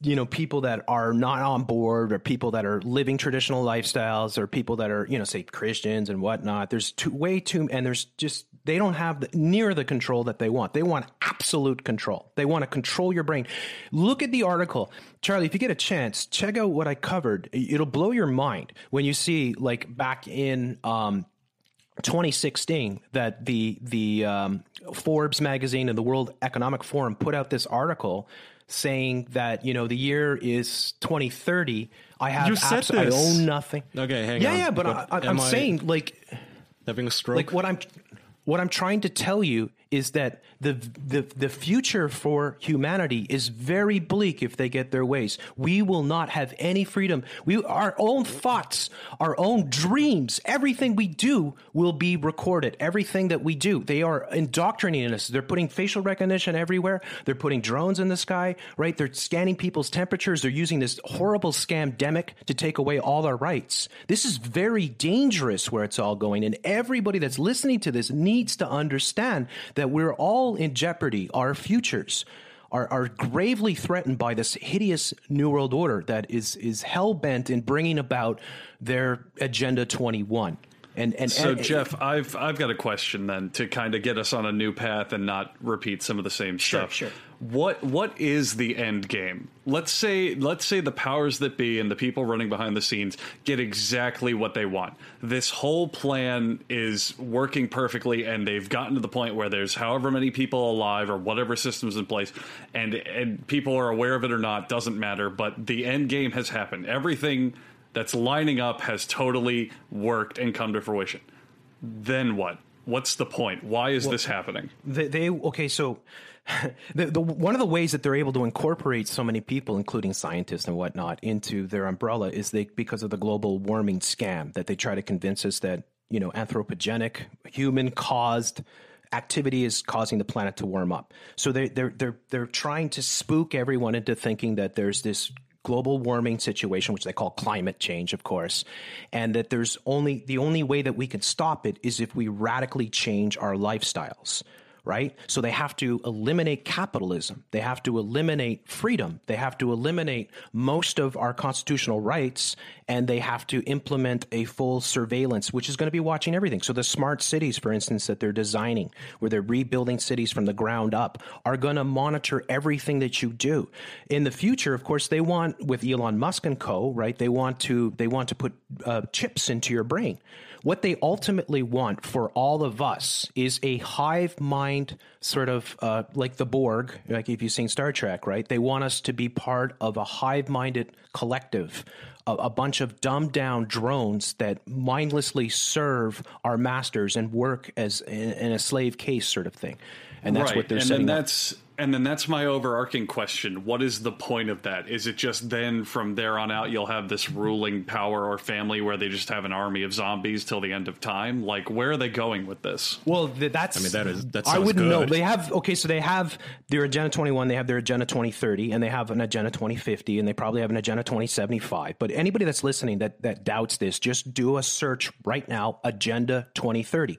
You know, people that are not on board, or people that are living traditional lifestyles, or people that are, you know, say Christians and whatnot. There's too way too, and there's just they don't have the, near the control that they want. They want absolute control. They want to control your brain. Look at the article, Charlie. If you get a chance, check out what I covered. It'll blow your mind when you see, like, back in. Um, 2016 that the the um, Forbes magazine and the World Economic Forum put out this article saying that you know the year is 2030. I have you said abs- I own nothing. Okay, hang yeah, on. Yeah, yeah, but, but I, am saying like having a stroke. Like what I'm what I'm trying to tell you is that the, the, the future for humanity is very bleak if they get their ways. We will not have any freedom. We, our own thoughts, our own dreams, everything we do will be recorded. Everything that we do, they are indoctrinating us. They're putting facial recognition everywhere. They're putting drones in the sky, right? They're scanning people's temperatures. They're using this horrible scamdemic to take away all our rights. This is very dangerous where it's all going. And everybody that's listening to this needs to understand that we're all in jeopardy. Our futures are, are gravely threatened by this hideous New World Order that is, is hell bent in bringing about their Agenda 21. And, and so, and, Jeff, I've I've got a question then to kind of get us on a new path and not repeat some of the same sure, stuff. Sure. What what is the end game? Let's say let's say the powers that be and the people running behind the scenes get exactly what they want. This whole plan is working perfectly, and they've gotten to the point where there's however many people alive or whatever systems in place, and and people are aware of it or not doesn't matter. But the end game has happened. Everything that's lining up has totally worked and come to fruition. Then what? What's the point? Why is well, this happening? They, they okay, so the, the, one of the ways that they're able to incorporate so many people, including scientists and whatnot, into their umbrella is they because of the global warming scam that they try to convince us that you know anthropogenic, human caused activity is causing the planet to warm up. So they, they're they're they're trying to spook everyone into thinking that there's this global warming situation, which they call climate change, of course, and that there's only the only way that we can stop it is if we radically change our lifestyles right? So they have to eliminate capitalism. They have to eliminate freedom. They have to eliminate most of our constitutional rights and they have to implement a full surveillance, which is going to be watching everything. So the smart cities, for instance, that they're designing, where they're rebuilding cities from the ground up, are going to monitor everything that you do. In the future, of course, they want with Elon Musk and co, right? They want to they want to put uh, chips into your brain. What they ultimately want for all of us is a hive mind, sort of uh, like the Borg, like if you've seen Star Trek, right? They want us to be part of a hive minded collective. A, a bunch of dumbed down drones that mindlessly serve our masters and work as in, in a slave case sort of thing, and that's right. what they're and setting. And that's and then that's my overarching question. What is the point of that? Is it just then from there on out you'll have this ruling power or family where they just have an army of zombies till the end of time? Like where are they going with this? Well, that's I mean that is that I wouldn't good. know. They have okay, so they have their Agenda 21, they have their Agenda 2030 and they have an Agenda 2050 and they probably have an Agenda 2075. But anybody that's listening that that doubts this, just do a search right now Agenda 2030.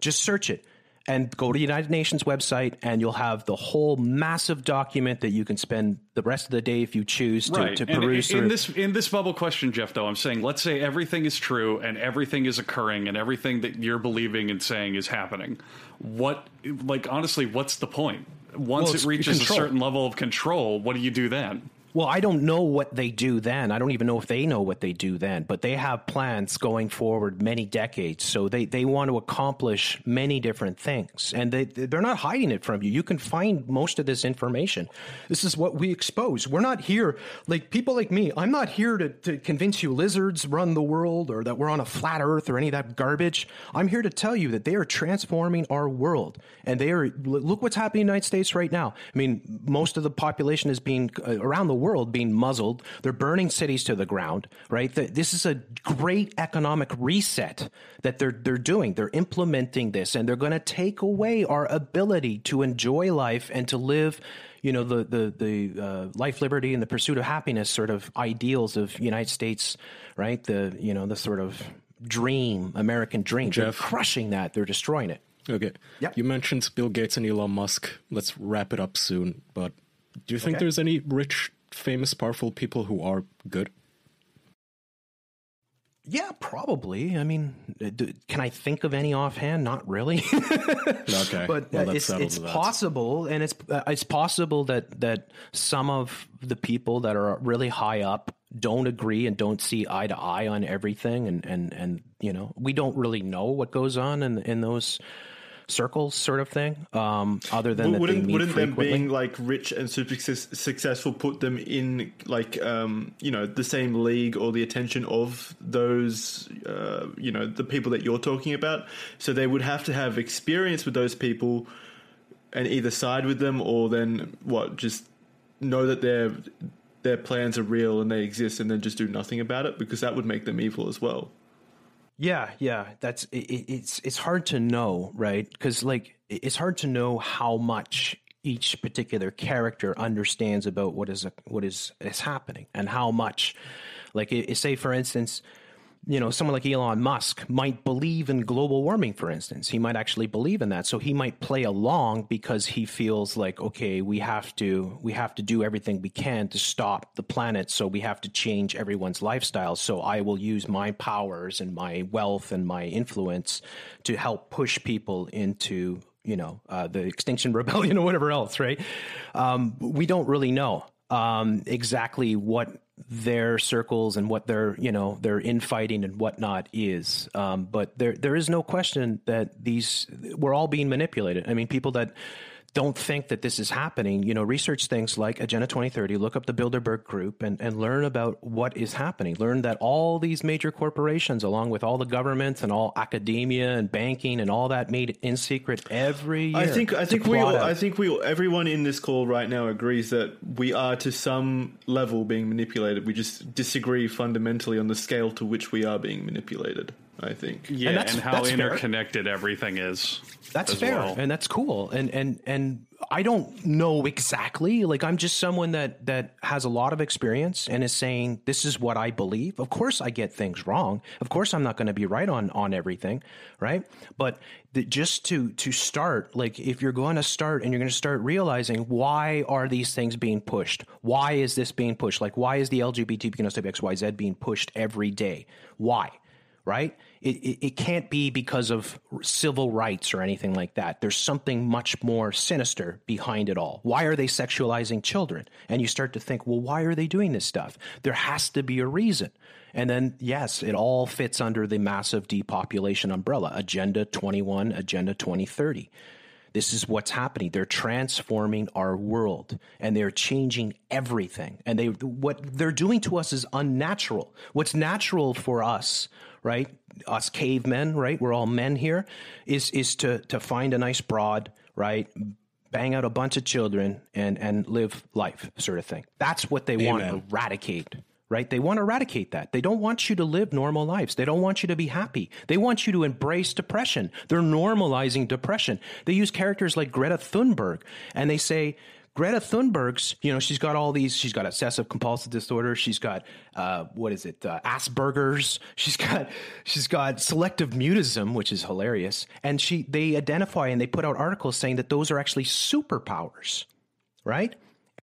Just search it and go to the United Nations website, and you'll have the whole massive document that you can spend the rest of the day if you choose to, right. to peruse. In, in this in this bubble question, Jeff, though, I'm saying, let's say everything is true and everything is occurring and everything that you're believing and saying is happening. What, like, honestly, what's the point? once Well, it reaches a certain level of control, what do you do then? Well, I don't know what they do then. I don't even know if they know what they do then, but they have plans going forward many decades. So they, they want to accomplish many different things and they, they're not hiding it from you. You can find most of this information. This is what we expose. We're not here like people like me. I'm not here to, to convince you lizards run the world or that we're on a flat earth or any of that garbage. I'm here to tell you that they are transforming our world and they are, look what's happening in the United States right now. I mean, most of the population is being uh, around the world being muzzled. They're burning cities to the ground, right? This is a great economic reset that they're they're doing. They're implementing this, and they're going to take away our ability to enjoy life and to live. You know the the the uh, life, liberty, and the pursuit of happiness sort of ideals of United States, right? The you know the sort of dream, American dream. They're crushing that. They're destroying it. Okay. Yep. You mentioned Bill Gates and Elon Musk. Let's wrap it up soon. But do you think there's any rich, famous, powerful people who are good? Yeah, probably. I mean, uh, d- can I think of any offhand? Not really. Okay. but well, uh, it's, it's possible, and it's uh, it's possible that that some of the people that are really high up don't agree and don't see eye to eye on everything, and and and you know we don't really know what goes on in in those circles, sort of thing. Um, other than that wouldn't wouldn't them being like rich and super success, successful put them in like um, you know the same league or the attention of those uh, you know the people that you're talking about? So they would have to have experience with those people and either side with them or then what just know that their their plans are real and they exist and then just do nothing about it because that would make them evil as well. Yeah, yeah, that's it, it- it's it's hard to know, right? Because like it's hard to know how much each particular character understands about what is what is is happening and how much, like, i- say for instance, you know, someone like Elon Musk might believe in global warming, for instance. He might actually believe in that. So he might play along because he feels like, okay, we have to we have to do everything we can to stop the planet. So we have to change everyone's lifestyle. So I will use my powers and my wealth and my influence to help push people into you know uh, the extinction rebellion or whatever else right um, we don't really know um, exactly what their circles and what their you know their infighting and whatnot is. Um, but there there is no question that these we're all being manipulated. I mean people that don't think that this is happening, you know, research things like Agenda 2030, look up the Bilderberg Group and, and learn about what is happening. Learn that all these major corporations, along with all the governments and all academia and banking and all that made in secret every year. I think I think we all, I think we all, everyone in this call right now agrees that we are to some level being manipulated. We just disagree fundamentally on the scale to which we are being manipulated. I think. Yeah, And and, how that's fair. interconnected everything is. That's as fair, well. and that's cool. And and and I don't know exactly. Like I'm just someone that that has a lot of experience and is saying this is what I believe. Of course, I get things wrong. Of course, I'm not going to be right on on everything, right? But the, just to to start, like if you're going to start and you're going to start realizing why are these things being pushed? Why is this being pushed? Like why is the LGBTQ XYZ being pushed every day? Why? right? It, it, it can't be because of civil rights or anything like that. There's something much more sinister behind it all. Why are they sexualizing children? And you start to think, well, why are they doing this stuff? There has to be a reason. And then, yes, it all fits under the massive depopulation umbrella Agenda 21, Agenda 2030. This is what's happening. They're transforming our world and they're changing everything. And they what they're doing to us is unnatural. What's natural for us, right? Us cavemen, right? We're all men here, is is to to find a nice broad, right? Bang out a bunch of children and and live life, sort of thing. That's what they want to eradicate right? They want to eradicate that. They don't want you to live normal lives. They don't want you to be happy. They want you to embrace depression. They're normalizing depression. They use characters like Greta Thunberg and they say, Greta Thunberg's, you know, she's got all these, she's got obsessive compulsive disorder. She's got, uh, what is it? Uh, Asperger's. She's got, she's got selective mutism, which is hilarious. And she, they identify and they put out articles saying that those are actually superpowers, right?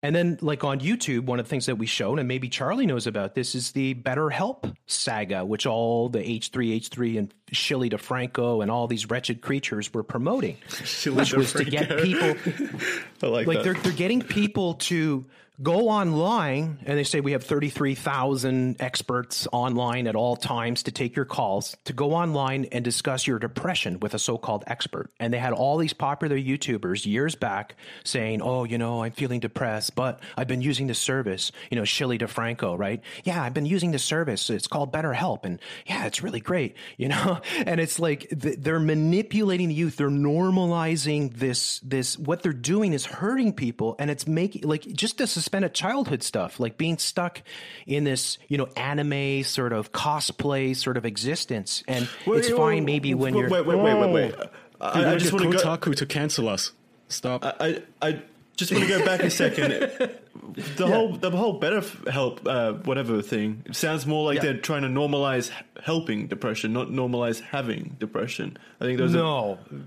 And then, like on YouTube, one of the things that we showed, and maybe Charlie knows about this, is the BetterHelp saga, which all the H3H3 and Shilly DeFranco and all these wretched creatures were promoting, which was to get people. I like, like that. they're they're getting people to go online and they say we have 33,000 experts online at all times to take your calls to go online and discuss your depression with a so-called expert. And they had all these popular youtubers years back saying oh you know i'm feeling depressed but i've been using this service you know shilly defranco right? Yeah i've been using this service. It's called betterhelp and yeah it's really great you know? And it's like they're manipulating the youth. They're normalizing this this what they're doing is hurting people and it's making like just this suspended childhood stuff, like being stuck in this, you know, anime sort of cosplay sort of existence. And wait, it's fine maybe when you're. Wait, wait, wait, wait, wait. Oh. I, I just want to Kotaku go, to cancel us. Stop. I, I just want to go back a second. The yeah. whole the whole better help uh, whatever thing it sounds more like yeah. they're trying to normalize helping depression, not normalize having depression. I think those no. Are,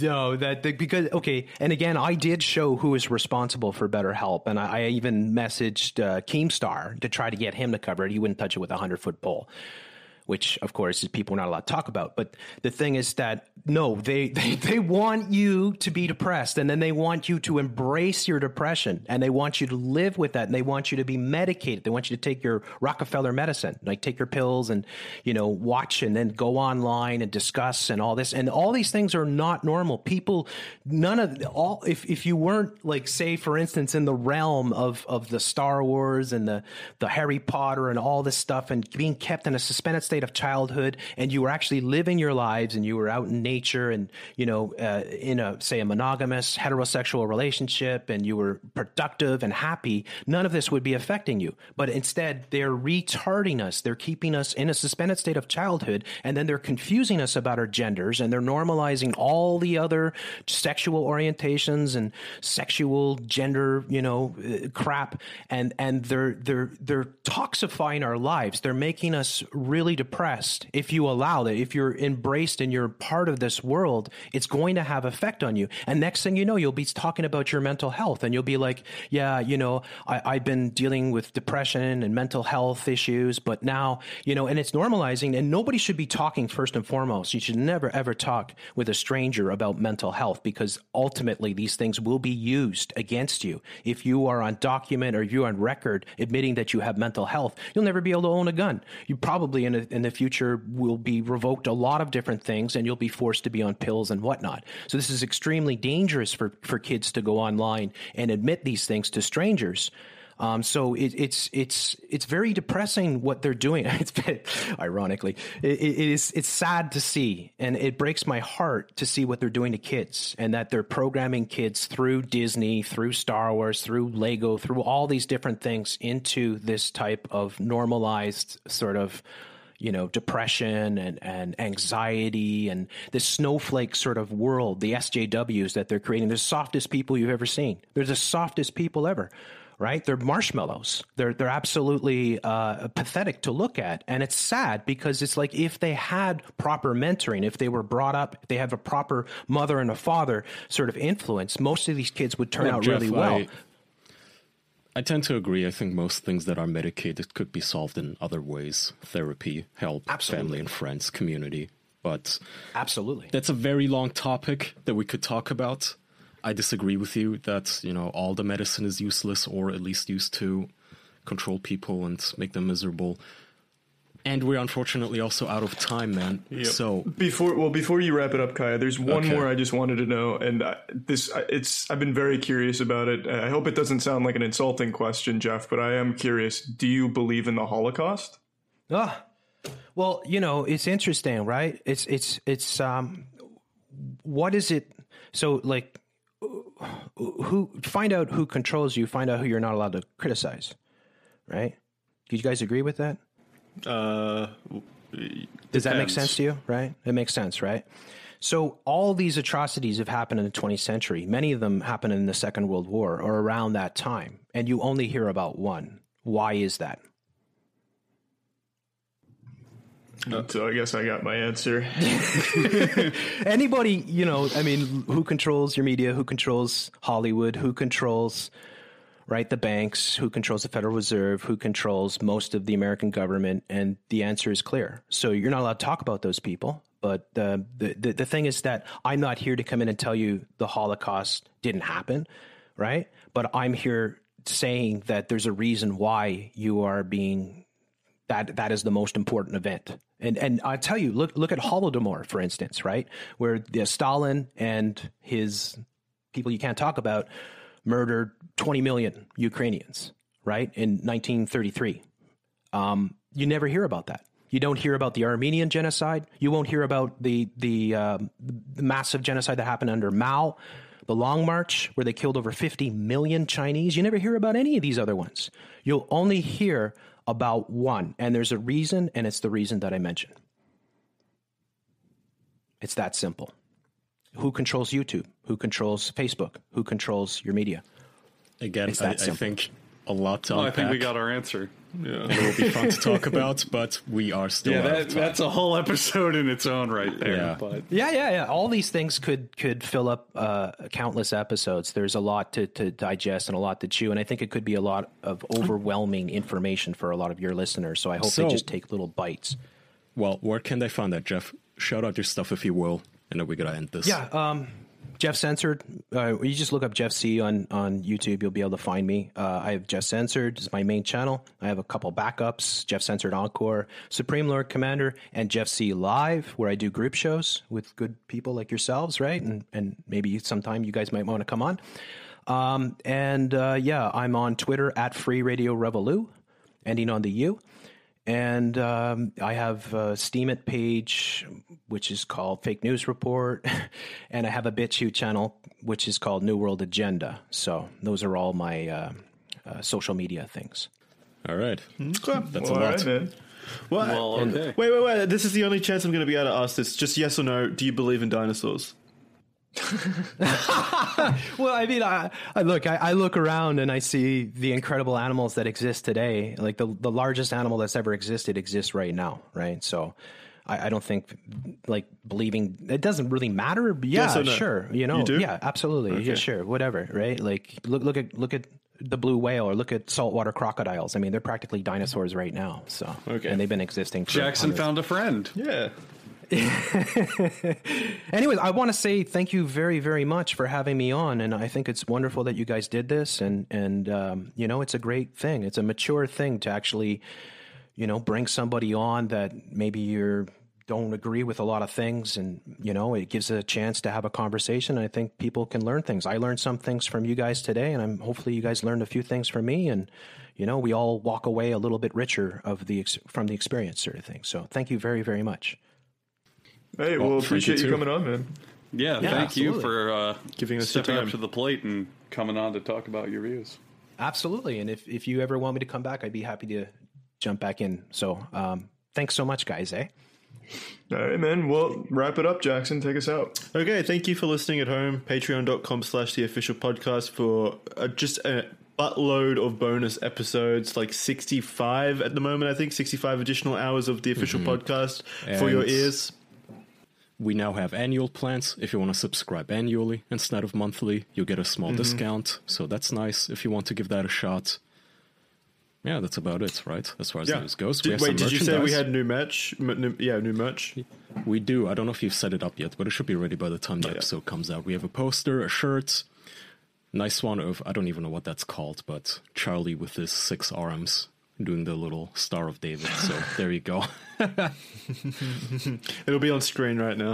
no, that because okay, and again, I did show who is responsible for BetterHelp, and I, I even messaged uh, Keemstar to try to get him to cover it. He wouldn't touch it with a hundred foot pole which of course is people are not allowed to talk about. But the thing is that no, they, they, they want you to be depressed and then they want you to embrace your depression and they want you to live with that and they want you to be medicated. They want you to take your Rockefeller medicine, like take your pills and, you know, watch and then go online and discuss and all this. And all these things are not normal. People, none of all, if, if you weren't like, say, for instance, in the realm of, of the Star Wars and the, the Harry Potter and all this stuff and being kept in a suspended state of childhood and you were actually living your lives and you were out in nature and you know uh, in a say a monogamous heterosexual relationship and you were productive and happy none of this would be affecting you. But instead they're retarding us. They're keeping us in a suspended state of childhood and then they're confusing us about our genders and they're normalizing all the other sexual orientations and sexual gender you know uh, crap and and they're they're they're toxifying our lives. They're making us really depressed, if you allow that, if you're embraced and you're part of this world, it's going to have effect on you. And next thing you know, you'll be talking about your mental health and you'll be like, yeah, you know, I, have been dealing with depression and mental health issues, but now, you know, and it's normalizing and nobody should be talking first and foremost. You should never ever talk with a stranger about mental health because ultimately these things will be used against you. If you are on document or you're on record admitting that you have mental health, you'll never be able to own a gun. You probably in a in the future will be revoked a lot of different things and you'll be forced to be on pills and whatnot. So this is extremely dangerous for, for kids to go online and admit these things to strangers. Um, so it, it's it's it's very depressing what they're doing. It's ironically, it, it is it's sad to see, and it breaks my heart to see what they're doing to kids, and that they're programming kids through Disney, through Star Wars, through Lego, through all these different things into this type of normalized sort of you know, depression and, and anxiety and this snowflake sort of world, the SJWs that they're creating. They're the softest people you've ever seen. They're the softest people ever right? They're marshmallows. They're they're absolutely uh, pathetic to look at, and it's sad because it's like if they had proper mentoring, if they were brought up, if they have a proper mother and a father sort of influence, most of these kids would turn well, out Jeff, really well. I, I tend to agree. I think most things that are medicated could be solved in other ways therapy, help, Absolutely. family and friends, community. But Absolutely. That's a very long topic that we could talk about. I disagree with you that, you know, all the medicine is useless or at least used to control people and make them miserable. And we're unfortunately also out of time, man. Yep. So before well, before you wrap it up, Kaya, there's one okay. more I just wanted to know, and I, this it's I've been very curious about it. I hope it doesn't sound like an insulting question, Jeff, but I am curious. Do you believe in the Holocaust? Ah, well, you know, it's interesting, right? It's it's it's um, what is it? So like, who find out who controls you? Find out who you're not allowed to criticize, right? Do you guys agree with that? Uh, Does that make sense to you? Right? It makes sense, right? So all these atrocities have happened in the 20th century. Many of them happened in the Second World War or around that time, and you only hear about one. Why is that? So I guess I got my answer. Anybody, you know, I mean, who controls your media? Who controls Hollywood? Who controls right? The banks, who controls the Federal Reserve, who controls most of the American government, and the answer is clear. So you're not allowed to talk about those people. But the, the the thing is that I'm not here to come in and tell you the Holocaust didn't happen, right? But I'm here saying that there's a reason why you are being that that is the most important event. And and I tell you, look look at Holodomor, for instance, right, where Stalin and his people you can't talk about murdered 20 million Ukrainians, right, in 1933. Um, you never hear about that. You don't hear about the Armenian genocide. You won't hear about the the, uh, the massive genocide that happened under Mao, the Long March, where they killed over 50 million Chinese. You never hear about any of these other ones. You'll only hear about one, and there's a reason, and it's the reason that I mentioned. It's that simple. Who controls YouTube? Who controls Facebook? Who controls your media? Again, It's I, I think a lot to Well, I think we got our answer. Yeah. It will be fun to talk about, but we are still Yeah, out that, of time. that's a whole episode in its own right there. Yeah. But Yeah, yeah, yeah. All these things could could fill up uh, countless episodes. There's a lot to, to digest and a lot to chew, and I think it could be a lot of overwhelming information for a lot of your listeners. So I hope So- they just take little bites. Well, where can they find that, Jeff? Shout out your stuff if you will, and then we gotta end this. Yeah, um, Jeff Censored. Uh, you just look up Jeff C on on YouTube. You'll be able to find me. Uh, I have Jeff Censored is my main channel. I have a couple backups: Jeff Censored Encore, Supreme Lord Commander, and Jeff C Live, where I do group shows with good people like yourselves, right? And and maybe sometime you guys might want to come on. Um, and uh, yeah, I'm on Twitter at Free Radio Revolu, ending on the U. And um, I have a Steemit page, which is called Fake News Report, and I have a BitChute channel, which is called New World Agenda. So those are all my uh, uh, social media things. All right. Okay. That's Well, a lot. right. Well, well, okay. wait, wait, wait. This is the only chance I'm going to be able to ask this. Just yes or no. Do you believe in dinosaurs? Well, I mean, I, I look, I, I look around and I see the incredible animals that exist today. Like the the largest animal that's ever existed exists right now, right? So. I, I don't think, like, believing it doesn't really matter. Yeah, Yes no? sure, you know, You yeah, absolutely, yeah, sure, whatever, right? Like, look, look at look at the blue whale or look at saltwater crocodiles. I mean, they're practically dinosaurs right now. So, Okay. and they've been existing. For Jackson found a friend. Yeah. Anyways, I want to say thank you very, very much for having me on, and I think it's wonderful that you guys did this, and and um, you know, it's a great thing. It's a mature thing to actually, you know, bring somebody on that maybe you're don't agree with a lot of things, and you know, it gives a chance to have a conversation. I think people can learn things. I learned some things from you guys today, and I'm hopefully you guys learned a few things from me, and you know, we all walk away a little bit richer of the from the experience, sort of thing. So, thank you very, very much. Hey, Well, well, appreciate you you coming on, man. Yeah, thank you for uh, Giving us your stepping up to the plate and coming on to talk about your views. Absolutely. And if, if you ever want me to come back, I'd be happy to jump back in. So um, thanks so much, guys. Eh? All right, man. Well, wrap it up, Jackson. Take us out. Okay, thank you for listening at home. Patreon.com slash the official podcast for uh, just a buttload of bonus episodes, like 65 at the moment, I think, 65 additional hours of the official podcast for your ears. We now have annual plans. If you want to subscribe annually instead of monthly, you get a small Mm-hmm. discount. So that's nice if you want to give that a shot. Yeah, that's about it, right? As far as news goes. Did, we have wait, did you say we had new merch? M- new- yeah, new merch. We do. I don't know if you've set it up yet, but it should be ready by the time the yet. episode comes out. We have a poster, a shirt, nice one of I don't even know what that's called, but Charlie with his six arms doing the little Star of David. So there you go. It'll be on screen right now.